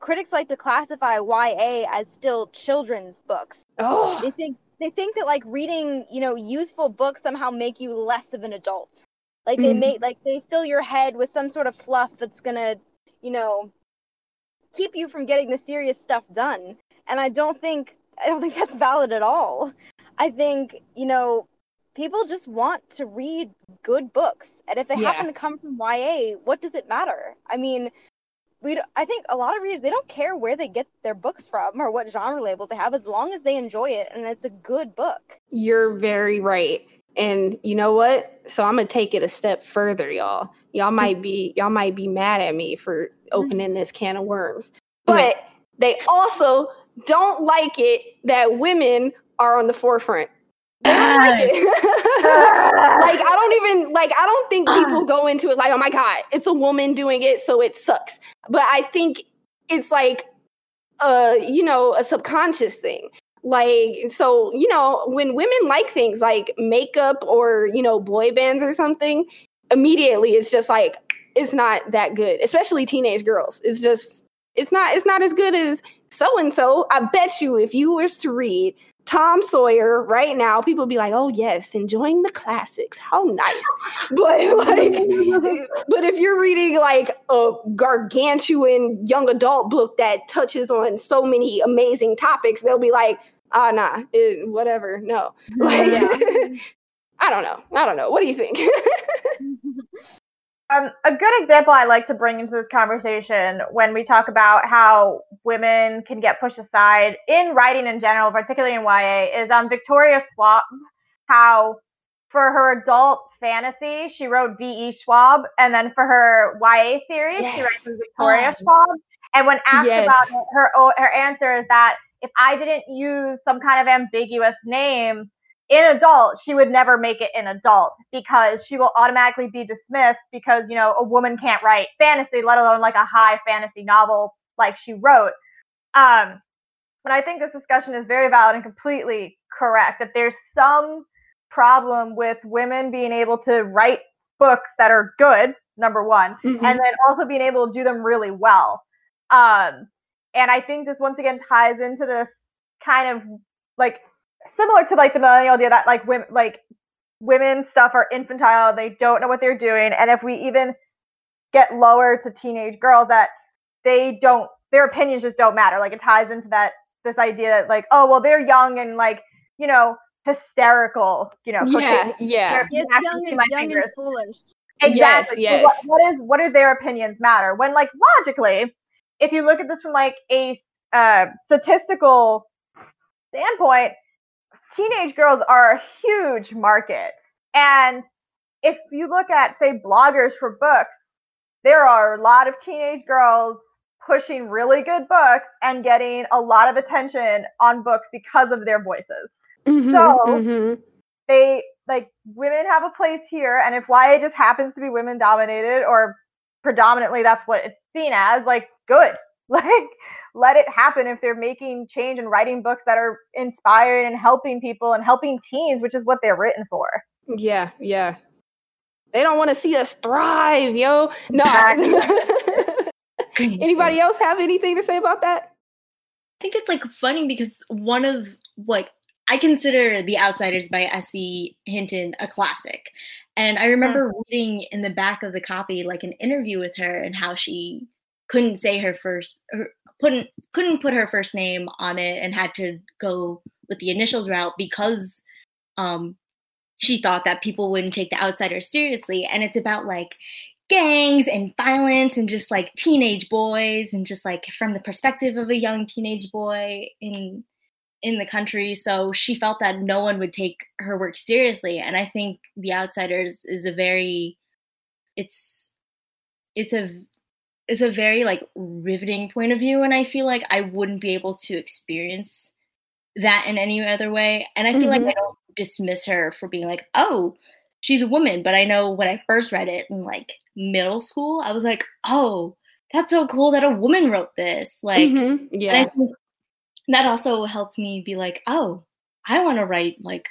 critics like to classify YA as still children's books. Oh, They think they think that like reading, you know, youthful books somehow make you less of an adult. Like they Mhm. make like they fill your head with some sort of fluff that's gonna, you know, keep you from getting the serious stuff done. And I don't think I don't think that's valid at all. I think, you know, people just want to read good books. And if they Yeah. happen to come from YA, what does it matter? I mean, we I think a lot of readers they don't care where they get their books from or what genre labels they have as long as they enjoy it and it's a good book. you're very right. And you know what? So I'm gonna take it a step further, y'all. Y'all mm-hmm. might be y'all might be mad at me for mm-hmm. opening this can of worms. But they also don't like it that women are on the forefront. Like <laughs> like I don't even like I don't think people go into it like, oh my god, it's a woman doing it, so it sucks. But I think it's like a you know, a subconscious thing. Like so, you know, when women like things like makeup or, you know, boy bands or something, immediately it's just like it's not that good, especially teenage girls. It's just it's not it's not as good as so and so. I bet you if you was to read Tom Sawyer right now, people would be like, "Oh yes, enjoying the classics. How nice." <laughs> But like, <laughs> but if you're reading like a gargantuan young adult book that touches on so many amazing topics, they'll be like, "Ah, nah, it, whatever. No." Like, <laughs> I don't know. I don't know. What do you think? Um, a good example I like to bring into this conversation when we talk about how women can get pushed aside in writing in general, particularly in YA, is um, Victoria Schwab. How for her adult fantasy, she wrote V.E. Schwab, and then for her YA series, she Yes. writes Victoria Oh. Schwab. And when asked Yes. about it, her her answer is that if I didn't use some kind of ambiguous name in adult, she would never make it in adult because she will automatically be dismissed because, you know, a woman can't write fantasy, let alone like a high fantasy novel like she wrote. Um, and I think this discussion is very valid and completely correct that there's some problem with women being able to write books that are good, number one, Mhm. and then also being able to do them really well. Um, and I think this once again ties into this kind of like similar to like the millennial idea that like women like women stuff are infantile, they don't know what they're doing, and if we even get lower to teenage girls that they don't their opinions just don't matter. Like it ties into that this idea that like oh well they're young and like you know hysterical, you know. yeah, quotation- yeah. they're Yes, young and young and foolish. Exactly. Yes, So what- what is what do their opinions matter? When like logically, if you look at this from like a uh, statistical standpoint, teenage girls are a huge market. And if you look at say bloggers for books, there are a lot of teenage girls pushing really good books and getting a lot of attention on books because of their voices Mhm, So- mhm. they like women have a place here and if YA just happens to be women dominated or predominantly that's what it's seen as like good <laughs> like let it happen if they're making change and writing books that are inspired and helping people and helping teens which is what they're written for Yeah, yeah. They don't want to see us thrive, yo. No. <laughs> Anybody <laughs> else have anything to say about that? I think it's like funny because one of like I consider The Outsiders by S.E. Hinton a classic. And I remember mm-hmm. reading in the back of the copy like an interview with her and how she couldn't say her first her, couldn't couldn't put her first name on it and had to go with the initials route because um she thought that people wouldn't take the outsiders seriously. And it's about like gangs and violence and just like teenage boys and just like from the perspective of a young teenage boy in in the country. So she felt that no one would take her work seriously. And i think the outsiders is a very it's it's a it's a very like riveting point of view and i feel like i wouldn't be able to experience that in any other way. And I feel mm-hmm. like I don't dismiss her for being like, oh, she's a woman. But I know when I first read it in like middle school, I was like, oh, that's so cool that a woman wrote this. Like, mm-hmm. yeah. that also helped me be like, oh, I want to write like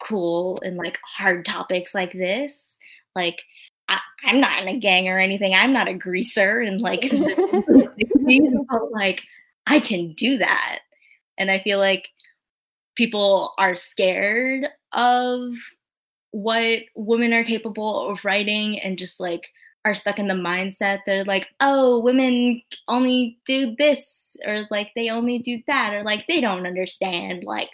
cool and like hard topics like this. Like, I, am not in a gang or anything. I'm not a greaser and like, <laughs> <laughs> but like I can do that. And I feel like people are scared of what women are capable of writing and just like are stuck in the mindset they're like oh women only do this or like they only do that or like they don't understand like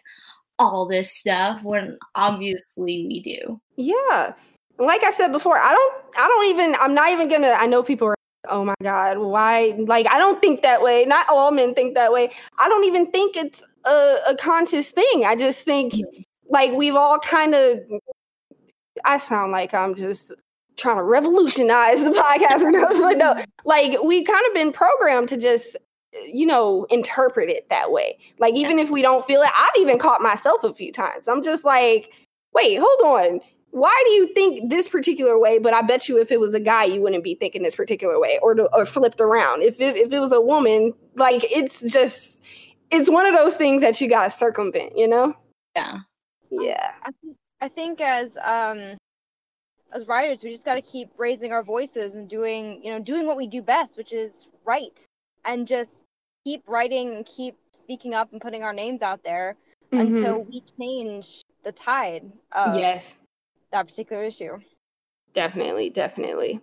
all this stuff when obviously we do yeah like i said before i don't i don't even i'm not even gonna i know people are oh my god why like i don't think that way. Not all men think that way. I don't even think it's a, a conscious thing. I just think mm-hmm. like we've all kind of i sound like i'm just trying to revolutionize the podcast <laughs> or no but no. Like we've kind of been programmed to just you know interpret it that way. Like even if we don't feel it i've even caught myself a few times. I'm just like wait hold on why do you think this particular way? But I bet you if it was a guy, you wouldn't be thinking this particular way or, to, or flipped around. If it, if it was a woman, like it's just, it's one of those things that you got to circumvent, you know? Yeah. Yeah. I, th- I think as, um, as writers, we just got to keep raising our voices and doing, you know, doing what we do best, which is write and just keep writing and keep speaking up and putting our names out there mm-hmm. until we change the tide. Of, yes that particular issue. Definitely, definitely.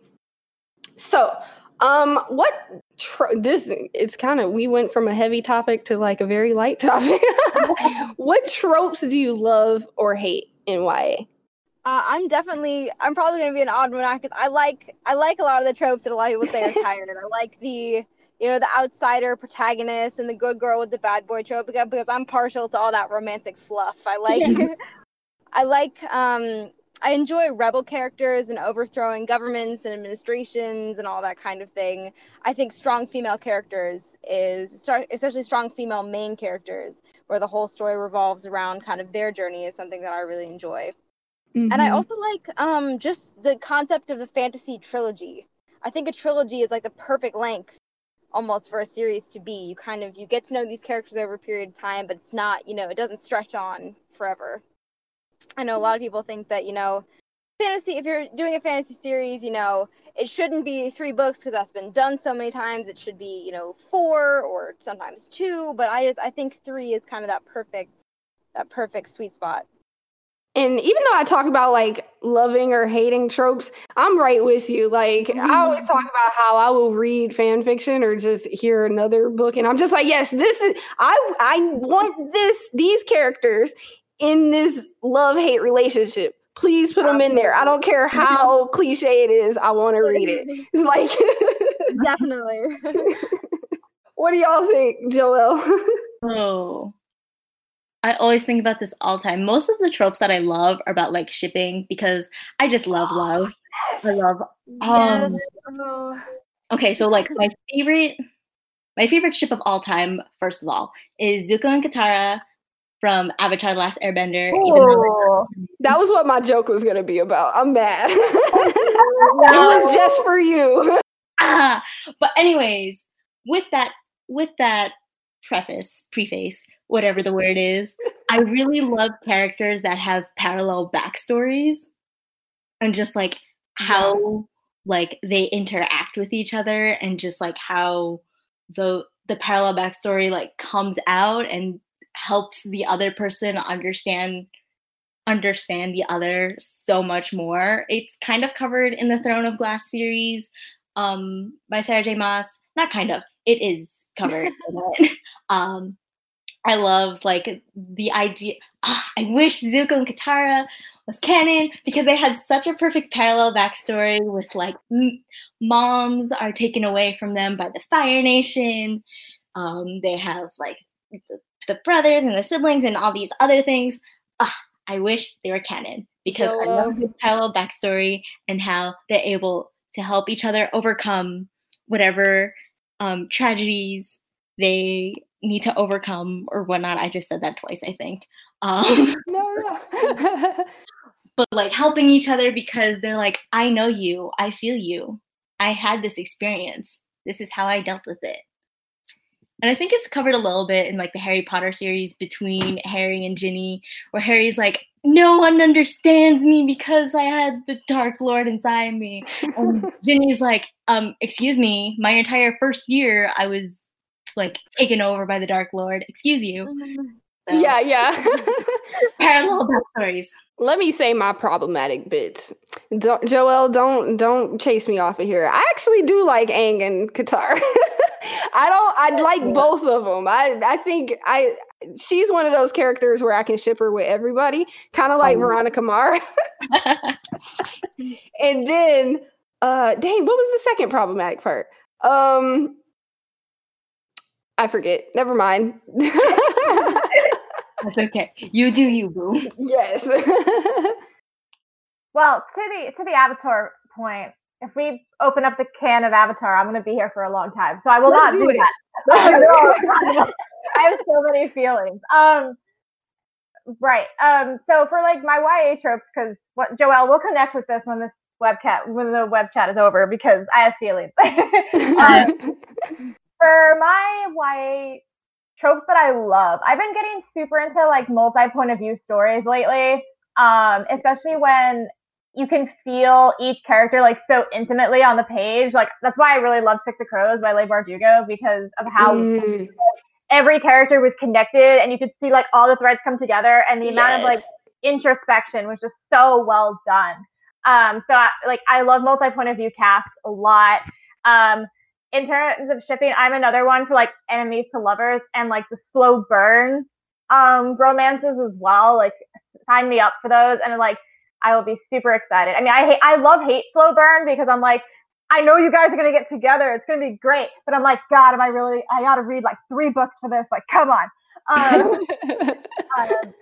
So, um, what tro- this? It's kind of we went from a heavy topic to like a very light <laughs> topic. <laughs> what tropes do you love or hate in YA? Uh, I'm definitely I'm probably gonna be an odd one out because I like I like a lot of the tropes that a lot of people say are <laughs> tired. I like the you know the outsider protagonist and the good girl with the bad boy trope because, because I'm partial to all that romantic fluff. I like. I like um I enjoy rebel characters and overthrowing governments and administrations and all that kind of thing. I think strong female characters is especially strong female main characters where the whole story revolves around kind of their journey is something that I really enjoy. Mm-hmm. And I mm-hmm. also like um, just the concept of the fantasy trilogy. I think a trilogy is like the perfect length almost for a series to be. You kind of you get to know these characters over a period of time, but it's not, you know, it doesn't stretch on forever. I know a lot of people think that, you know, fantasy, if you're doing a fantasy series, you know, it shouldn't be three books because that's been done so many times. It should be, you know, four or sometimes two. But I just, I think three is kind of that perfect, that perfect sweet spot. And even though I talk about like loving or hating tropes, I'm right with you. Like mm-hmm. I always talk about how I will read fan fiction or just hear another book, and I'm just like, yes, this is I I want this these characters in this love hate relationship. Please put them in there. I don't care how cliche it is. I want to read it. <laughs> It's like <laughs> definitely. what do y'all think, Joelle? <laughs> oh, I always think about this all the time. Most of the tropes that I love are about like shipping because I just love <gasps> love. I love. Um, yes. Oh. Okay, so like my favorite, my favorite ship of all time, first of all, is Zuko and Katara from Avatar: The Last Airbender. Oh, that was what my joke was gonna be about. I'm mad. <laughs> it was just for you. ah, <laughs> but anyways, with that, with that preface, preface, whatever the word is, I really love characters that have parallel backstories, and just like how like they interact with each other, and just like how the the parallel backstory like comes out and helps the other person understand understand the other so much more. It's kind of covered in the Throne of Glass series um, by Sarah J. Maas. Not kind of, it is covered <laughs> in it. Um, I love like the idea. Oh, I wish Zuko and Katara was canon because they had such a perfect parallel backstory with like m- moms are taken away from them by the Fire Nation. Um, they have like the the brothers and the siblings and all these other things. Ugh, I wish they were canon because I love the parallel backstory and how they're able to help each other overcome whatever um, tragedies they need to overcome or whatnot. I just said that twice, I think. Um, <laughs> <laughs> no, no. <laughs> but like helping each other because they're like, I know you, I feel you, I had this experience. This is how I dealt with it. And I think it's covered a little bit in like the Harry Potter series between Harry and Ginny, where Harry's like, no one understands me because I had the Dark Lord inside me. And <laughs> Ginny's like, um, excuse me, my entire first year I was like taken over by the Dark Lord. Excuse you. So, yeah, yeah. <laughs> parallel backstories. Let me say my problematic bits. Don't, Joelle, don't don't chase me off of here. I actually do like Aang and Katara. <laughs> I don't. I'd like both of them. I I think I she's one of those characters where I can ship her with everybody, kind of like oh. Veronica Mars. <laughs> and then, uh, dang, what was the second problematic part? Um, I forget. Never mind. <laughs> That's okay. You do you, boo. Yes. <laughs> well, to the to the Avatar point, if we open up the can of Avatar, I'm going to be here for a long time. So I will Let's not do, do that. <laughs> <laughs> I have so many feelings. Um, right. Um, so for like my YA tropes, because what Joelle, we'll connect with this when this webcat when the web chat is over because I have feelings. <laughs> um, for my YA tropes that I love, I've been getting super into like multi point of view stories lately. Um, especially when you can feel each character like so intimately on the page. Like that's why I really love Six of Crows by Leigh Bardugo because of how mm. every character was connected and you could see like all the threads come together and the yes. amount of like introspection was just so well done. Um, so I, like I love multi point of view casts a lot. Um, in terms of shipping, I'm another one for like enemies to lovers and like the slow burn um romances as well. Like sign me up for those and like I will be super excited. I mean, I hate, I love hate slow burn because I'm like, I know you guys are gonna get together. It's gonna be great. But I'm like, God, am I really? I gotta read like three books for this. Like, come on. Um, <laughs> um,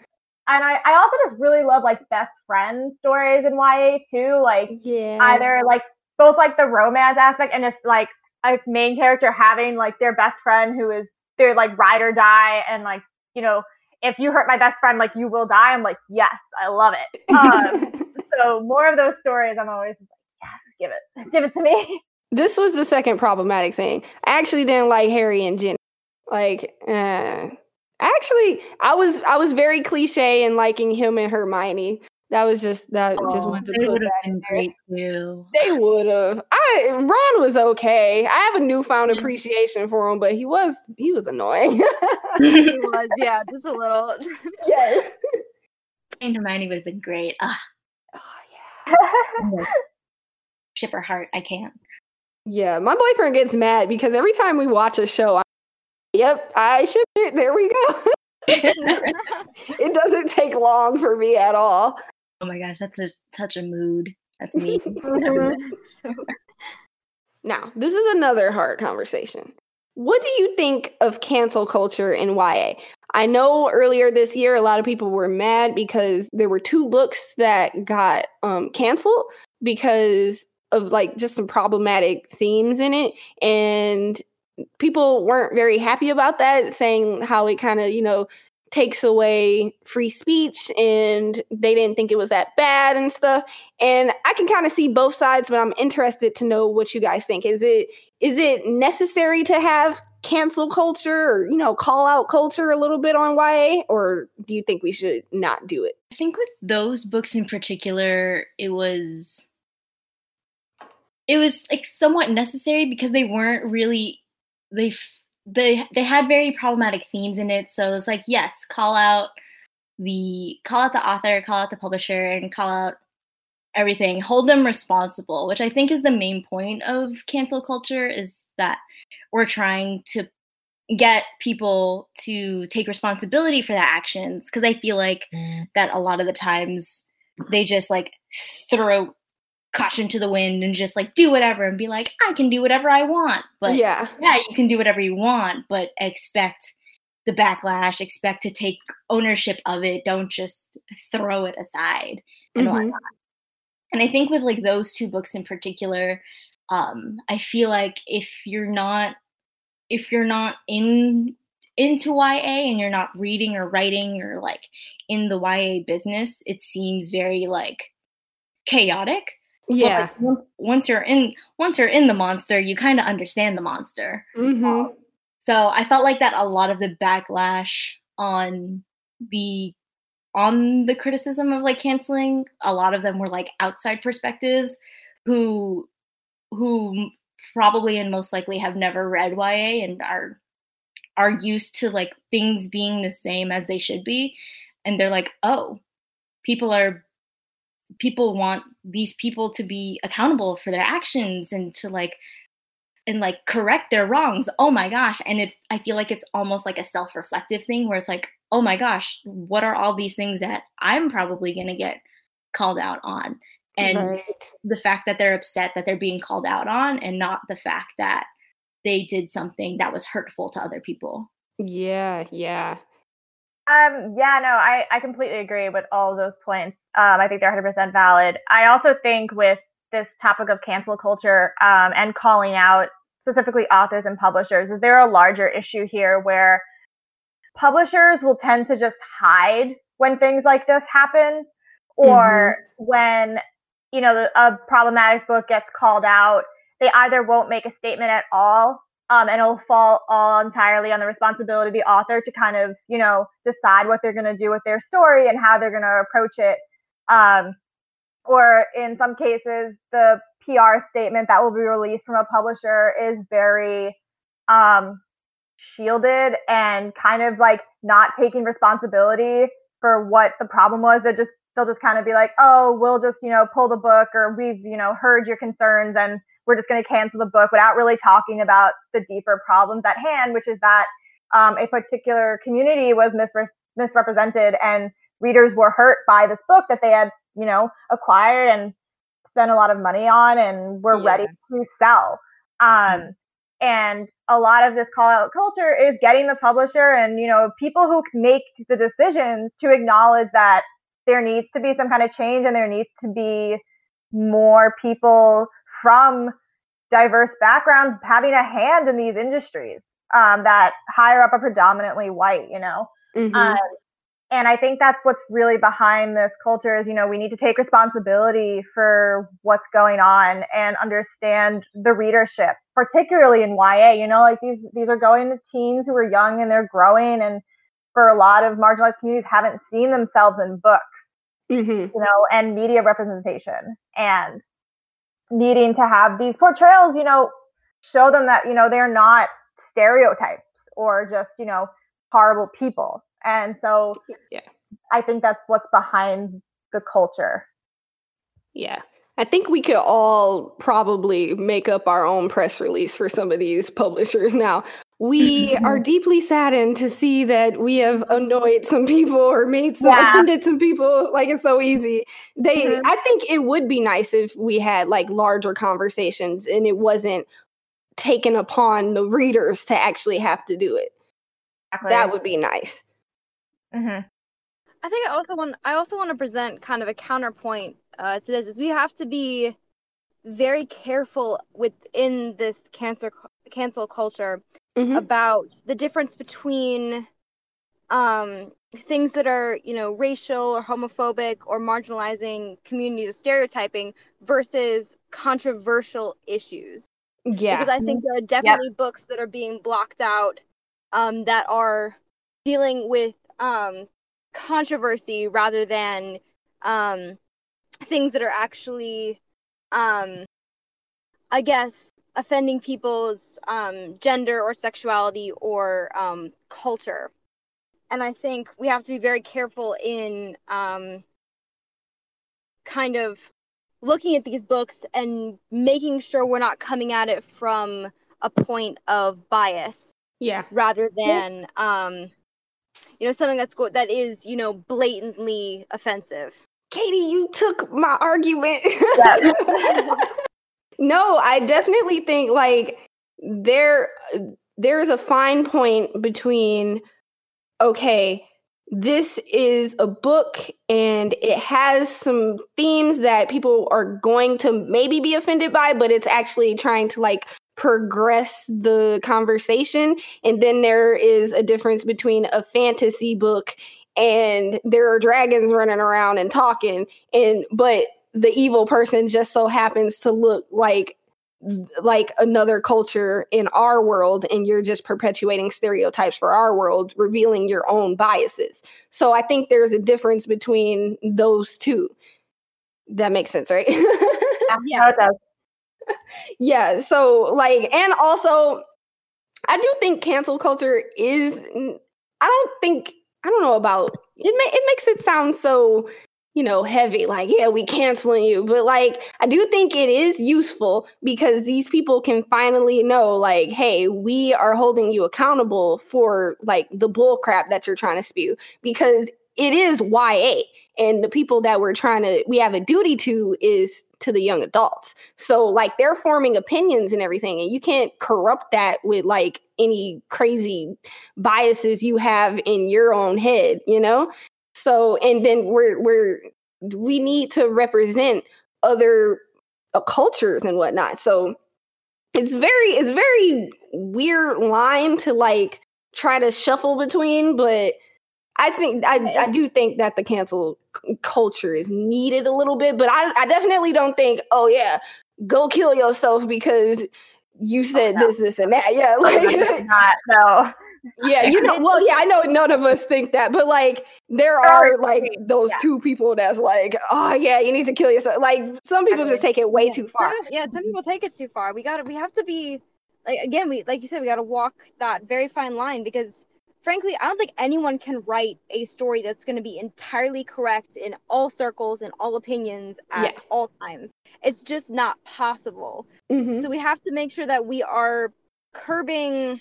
and I, I also just really love like best friend stories in YA too. Like, yeah. either like both like the romance aspect and just like a main character having like their best friend who is their like ride or die and like you know if you hurt my best friend, like you will die. I'm like, yes, I love it. Um, <laughs> so more of those stories, I'm always like, yes, give it, give it to me. This was the second problematic thing. I actually didn't like Harry and Ginny. Like, uh, actually, I was I was very cliche in liking him and Hermione. That was just that oh, just wanted to put that in there. Too. They would have. I Ron was okay. I have a newfound appreciation for him, but he was he was annoying. <laughs> he was, yeah, just a little. yes. <laughs> And Hermione would have been great. Ah. Oh yeah. Ship her heart. I can't. Yeah, my boyfriend gets mad because every time we watch a show, I'm, yep, I ship it. There we go. <laughs> it doesn't take long for me at all. Oh my gosh, that's a such a mood. That's me. <laughs> now, this is another hard conversation. What do you think of cancel culture in YA? I know earlier this year a lot of people were mad because there were two books that got um, canceled because of like just some problematic themes in it and people weren't very happy about that saying how it kind of you know takes away free speech and they didn't think it was that bad and stuff. And i can kind of see both sides but i'm interested to know what you guys think. Is it is it necessary to have cancel culture or you know call out culture a little bit on ya or do you think we should not do it? I think with those books in particular it was it was like somewhat necessary because they weren't really they they they had very problematic themes in it. So it's like, yes, call out the call out the author, call out the publisher, and call out everything. Hold them responsible, which I think is the main point of cancel culture is that we're trying to get people to take responsibility for their actions because I feel like mm. that a lot of the times they just like throw caution to the wind and just like do whatever and be like, I can do whatever I want. But yeah, yeah, you can do whatever you want, but expect the backlash, expect to take ownership of it. Don't just throw it aside and mm-hmm. whatnot. And I think with like those two books in particular, um, I feel like if you're not if you're not in into YA and you're not reading or writing or like in the YA business, it seems very like chaotic. Yeah. Like, once you're in once you're in the monster, you kind of understand the monster. Mm-hmm. So I felt like that a lot of the backlash on the on the criticism of like canceling, a lot of them were like outside perspectives who who probably and most likely have never read YA and are are used to like things being the same as they should be and they're like, "Oh, people are people want these people to be accountable for their actions and to like and like correct their wrongs. Oh my gosh. And it I feel like it's almost like a self-reflective thing where it's like, oh my gosh, what are all these things that I'm probably gonna get called out on? And right. the fact that they're upset that they're being called out on and not the fact that they did something that was hurtful to other people. Yeah, yeah. Um, yeah, no, I, I completely agree with all those points. Um, I think they're 100% valid. I also think with this topic of cancel culture um, and calling out specifically authors and publishers, is there a larger issue here where publishers will tend to just hide when things like this happen or mm-hmm. when you know a problematic book gets called out they either won't make a statement at all um, and it'll fall all entirely on the responsibility of the author to kind of you know decide what they're going to do with their story and how they're going to approach it. Um, or in some cases the pr statement that will be released from a publisher is very um, shielded and kind of like not taking responsibility for what the problem was. They just they'll just kind of be like oh we'll just you know pull the book or we've you know heard your concerns and we're just going to cancel the book without really talking about the deeper problems at hand, which is that um, a particular community was misre- misrepresented and readers were hurt by this book that they had, you know, acquired and spent a lot of money on and were yeah. ready to sell. Um, and a lot of this call out culture is getting the publisher and you know people who make the decisions to acknowledge that there needs to be some kind of change and there needs to be more people from diverse backgrounds having a hand in these industries um, that higher up are predominantly white, you know. Mm-hmm. Um, and I think that's what's really behind this culture is, you know, we need to take responsibility for what's going on and understand the readership, particularly in YA. You know, like these these are going to teens who are young and they're growing, and for a lot of marginalized communities, haven't seen themselves in books, mm-hmm. you know, and media representation. And needing to have these portrayals, you know, show them that, you know, they're not stereotypes or just, you know, horrible people. And so yeah. I think that's what's behind the culture. Yeah. I think we could all probably make up our own press release for some of these publishers now we <laughs> are deeply saddened to see that we have annoyed some people or made some yeah. offended some people like it's so easy they mm-hmm. i think it would be nice if we had like larger conversations and it wasn't taken upon the readers to actually have to do it exactly. that would be nice mm-hmm. I think i also want i also want to present kind of a counterpoint uh, to this is we have to be very careful within this cancer cancel culture mm-hmm. about the difference between um, things that are, you know, racial or homophobic or marginalizing communities of stereotyping versus controversial issues. Yeah. Because I think there are definitely yep. books that are being blocked out um, that are dealing with um, controversy rather than um, things that are actually, um, I guess, offending people's um, gender or sexuality or um, culture. And I think we have to be very careful in um, kind of looking at these books and making sure we're not coming at it from a point of bias. Yeah. Rather than, um, you know, something that's go- that is, you know, blatantly offensive. Cady, you took my argument. <laughs> No, I definitely think like there there's a fine point between okay, this is a book and it has some themes that people are going to maybe be offended by, but it's actually trying to like progress the conversation and then there is a difference between a fantasy book and there are dragons running around and talking and but the evil person just so happens to look like like another culture in our world and you're just perpetuating stereotypes for our world revealing your own biases. So i think there's a difference between those two. That makes sense right? <laughs> Yeah. it does yeah so like and also i do think cancel culture is i don't think i don't know about it, it makes it sound so you know, heavy, like, yeah, we canceling you. But like, I do think it is useful because these people can finally know, like, hey, we are holding you accountable for like the bull crap that you're trying to spew because it is YA. And the people that we're trying to, we have a duty to is to the young adults. So, like, they're forming opinions and everything, and you can't corrupt that with like any crazy biases you have in your own head, you know? So, and then we're we're we need to represent other uh, cultures and whatnot. So it's very it's very weird line to like try to shuffle between, but I think I, I do think that the cancel culture is needed a little bit, but I, I definitely don't think, oh yeah, go kill yourself because you oh, said oh, no. this, this, and that. Yeah, <laughs> like not no yeah, you know, well, yeah, I know none of us think that, but like there are like those yeah. two people that's like, oh yeah, you need to kill yourself. Like some people just take it way yeah. too far. Some, yeah, some people take it too far. We got to we have to be like again, we like you said, we got to walk that very fine line because frankly, I don't think anyone can write a story that's going to be entirely correct in all circles and all opinions at yeah. all times. It's just not possible. Mm-hmm. So we have to make sure that we are curbing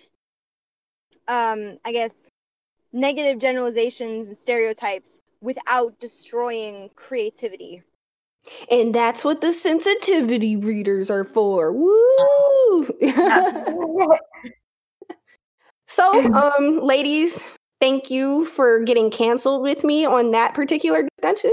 um, I guess, negative generalizations and stereotypes without destroying creativity. And that's what the sensitivity readers are for. Woo! <laughs> <laughs> so, um, ladies, thank you for getting canceled with me on that particular discussion.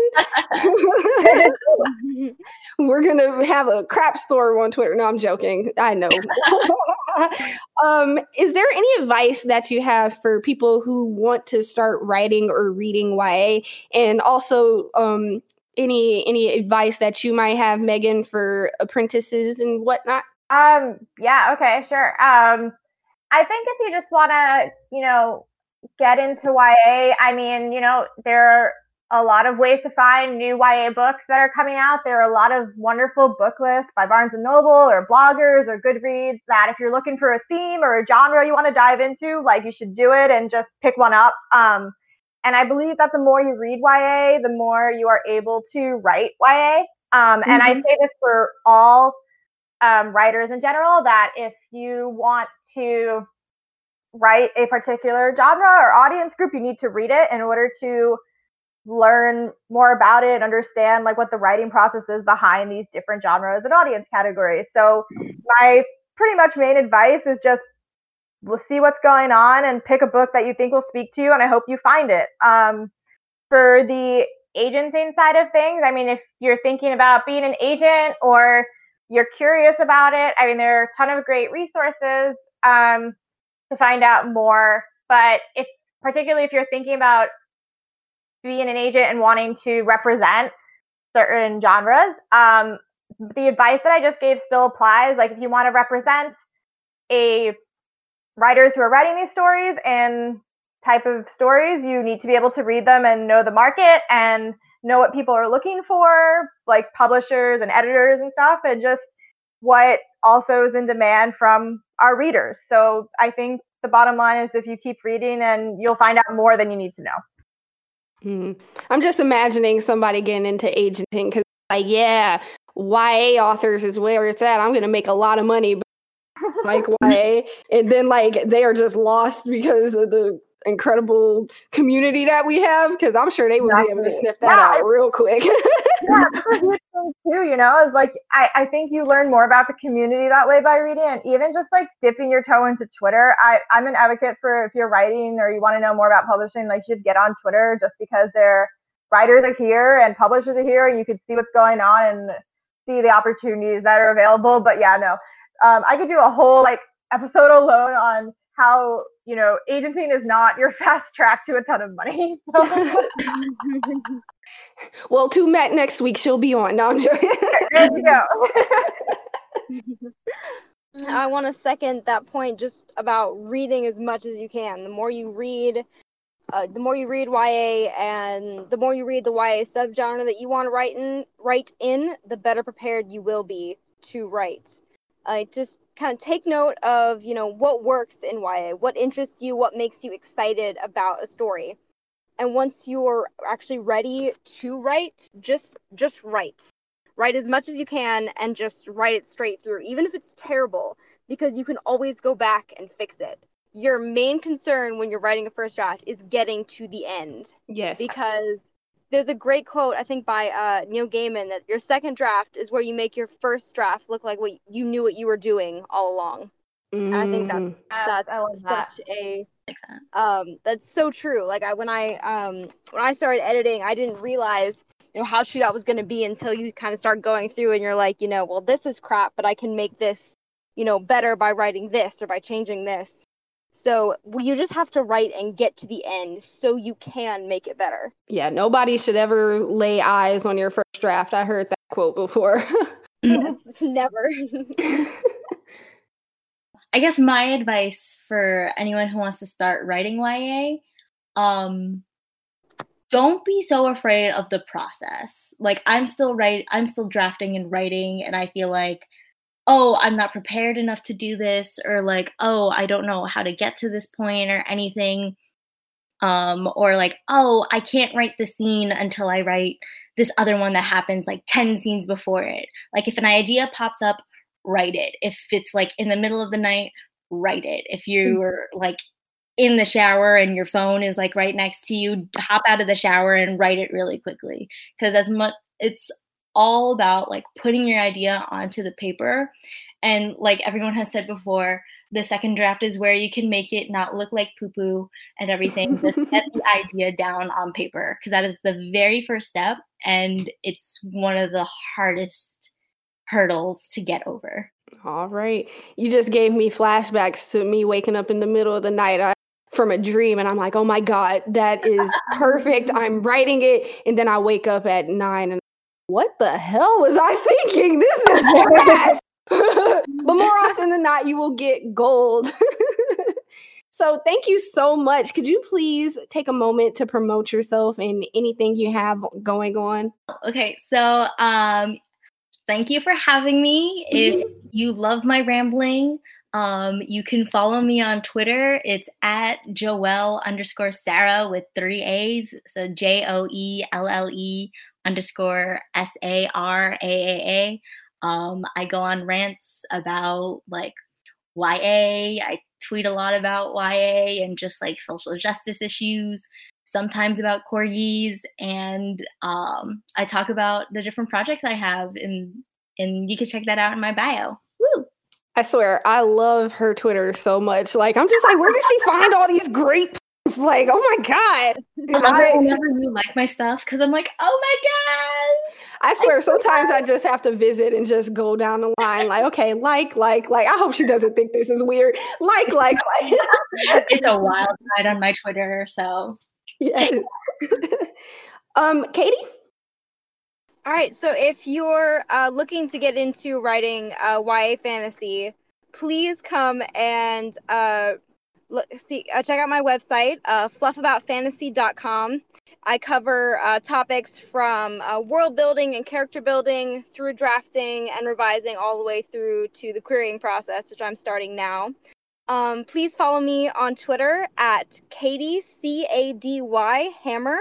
<laughs> We're gonna have a crap store on Twitter. No, I'm joking. I know. <laughs> um, is there any advice that you have for people who want to start writing or reading YA, and also um, any any advice that you might have, Megan, for apprentices and whatnot? Um, yeah. Okay. Sure. Um, I think if you just want to, you know, get into YA, I mean, you know, there are a lot of ways to find new YA books that are coming out. There are a lot of wonderful book lists by Barnes and Noble or bloggers or Goodreads that if you're looking for a theme or a genre you want to dive into, like you should do it and just pick one up. Um, and I believe that the more you read YA, the more you are able to write YA. Um, and mm-hmm. I say this for all um, writers in general that if you want to write a particular genre or audience group, you need to read it in order to learn more about it, understand like what the writing process is behind these different genres and audience categories. So my pretty much main advice is just we'll see what's going on and pick a book that you think will speak to you and I hope you find it. Um, for the agenting side of things, I mean if you're thinking about being an agent or you're curious about it, I mean there are a ton of great resources. Um, to find out more. But if particularly if you're thinking about being an agent and wanting to represent certain genres, um, the advice that I just gave still applies. Like if you want to represent a writers who are writing these stories and type of stories, you need to be able to read them and know the market and know what people are looking for, like publishers and editors and stuff, and just what also is in demand from our readers. So I think the bottom line is if you keep reading and you'll find out more than you need to know. Mm. I'm just imagining somebody getting into agenting because, like, yeah, YA authors is where it's at. I'm going to make a lot of money, but like <laughs> YA, and then like they are just lost because of the incredible community that we have because I'm sure they would exactly. be able to sniff that yeah, out real quick. <laughs> yeah, for good things too, you know, is like I, I think you learn more about the community that way by reading and even just like dipping your toe into Twitter. I, I'm an advocate for if you're writing or you want to know more about publishing, like just get on Twitter just because their writers are here and publishers are here and you can see what's going on and see the opportunities that are available. But yeah, no. Um, I could do a whole like episode alone on how you know agenting is not your <laughs> fast track to a ton of money. <laughs> <laughs> well, to Matt next week, she'll be on. No, I'm joking. there you go. I want to second that point just about reading as much as you can. The more you read, uh, the more you read YA and the more you read the YA subgenre that you want to write in, write in, the better prepared you will be to write. Uh, just kind of take note of you know what works in YA, what interests you, what makes you excited about a story, and once you're actually ready to write, just just write write as much as you can and just write it straight through, even if it's terrible, because you can always go back and fix it. Your main concern when you're writing a first draft is getting to the end. Yes. Because there's a great quote, I think, by uh, Neil Gaiman that your second draft is where you make your first draft look like what you knew what you were doing all along. Mm. I think that's that's such that. a um that's so true. Like I when I um when I started editing, I didn't realize you know how true that was going to be until you kind of start going through and you're like you know well this is crap but i can make this you know better by writing this or by changing this so you just have to write and get to the end so you can make it better. Yeah nobody should ever lay eyes on your first draft. I heard that quote before. <laughs> <laughs> Never. <laughs> I guess my advice for anyone who wants to start writing ya um don't be so afraid of the process. Like I'm still right I'm still drafting and writing and I feel like oh, I'm not prepared enough to do this or like oh, I don't know how to get to this point or anything. Um or like oh, I can't write the scene until I write this other one that happens like 10 scenes before it. Like if an idea pops up, write it. If it's like in the middle of the night, write it. If mm. you're like in the shower and your phone is like right next to you, hop out of the shower and write it really quickly. Because as much, it's all about like putting your idea onto the paper. And like everyone has said before, the second draft is where you can make it not look like poo poo and everything. Just <laughs> get the idea down on paper because that is the very first step. And it's one of the hardest hurdles to get over. All right. You just gave me flashbacks to me waking up in the middle of the night. I from a dream and I'm like, oh my God, that is <laughs> perfect. I'm writing it. And then I wake up at nine and what the hell was I <laughs> thinking? This is trash. <laughs> but more often than not, you will get gold. <laughs> so thank you so much. Could you please take a moment to promote yourself and anything you have going on? Okay, so um thank you for having me. If you love my rambling, um, you can follow me on Twitter. It's at Joelle underscore Sarah with three A's. So J O E L L E underscore S A R A A A. Um, I go on rants about like YA. I tweet a lot about YA and just like social justice issues, sometimes about corgis, and um, I talk about the different projects I have, and and you can check that out in my bio. Woo! I swear, I love her Twitter so much. Like, I'm just like, where did she find all these great posts? <laughs> Like, oh my god! I whenever you like my stuff, because I'm like, oh my god! I swear, sometimes I just have to visit and just go down the line. Like, okay, like, like, like. I hope she doesn't think this is weird. Like, like, <laughs> like. it's a wild ride on my Twitter, so. Yeah. <laughs> um, Cady. All right, so if you're uh, looking to get into writing uh, YA fantasy, please come and uh, look, see, uh, check out my website, uh, fluffaboutfantasy.com. I cover uh, topics from uh, world building and character building through drafting and revising all the way through to the querying process, which I'm starting now. Um, please follow me on Twitter at Cady C A D Y Hammer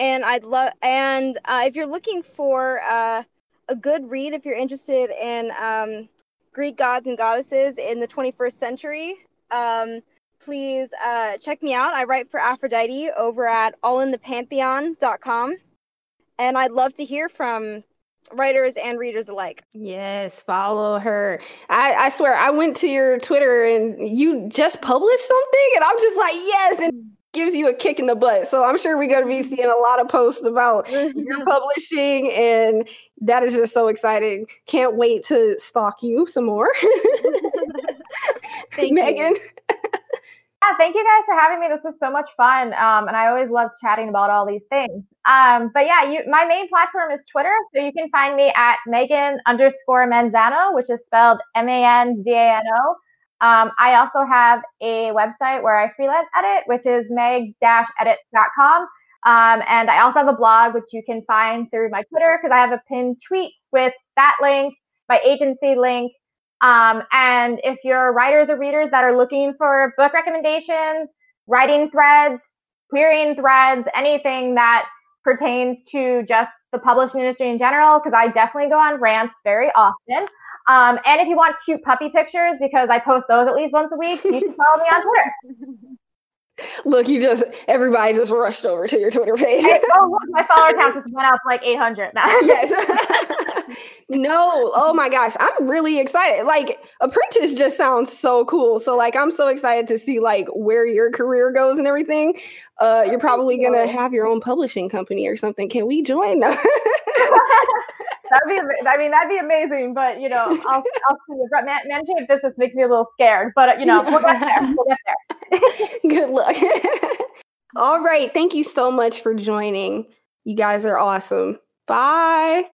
and I'd love and uh, if you're looking for uh, a good read, if you're interested in um, Greek gods and goddesses in the 21st century, um, please uh, check me out. I write for Aphrodite over at allinthepantheon.com, and I'd love to hear from writers and readers alike. Yes, follow her. I, I swear, I went to your Twitter and you just published something, and I'm just like, yes. And gives you a kick in the butt. So I'm sure we're going to be seeing a lot of posts about your <laughs> publishing, and that is just so exciting. Can't wait to stalk you some more. <laughs> <laughs> <laughs> Megan. <laughs> Yeah, thank you guys for having me. This was so much fun, um, and I always love chatting about all these things. Um, but yeah, you, my main platform is Twitter, so you can find me at Megan underscore Manzano, which is spelled M A N Z A N O. Um, I also have a website where I freelance edit, which is meg-edits.com. Um, and I also have a blog, which you can find through my Twitter because I have a pinned tweet with that link, my agency link. Um, and if you're writers or readers that are looking for book recommendations, writing threads, querying threads, anything that pertains to just the publishing industry in general, because I definitely go on rants very often. Um, and if you want cute puppy pictures, because I post those at least once a week, you can follow me on Twitter. <laughs> Look, you just everybody just rushed over to your Twitter page. oh, look, my follower count just went up like 800 now. <laughs> yes. <laughs> no, oh my gosh, I'm really excited. Like Apprentice just sounds so cool. So like I'm so excited to see like where your career goes and everything. Uh, you're probably gonna have your own publishing company or something. Can we join? <laughs> that'd be, I mean, that'd be amazing. But you know, I'll, I'll see. Man- managing a business makes me a little scared. But uh, you know, we'll get there. We'll get there. <laughs> Good luck. <laughs> All right. Thank you so much for joining. You guys are awesome. Bye.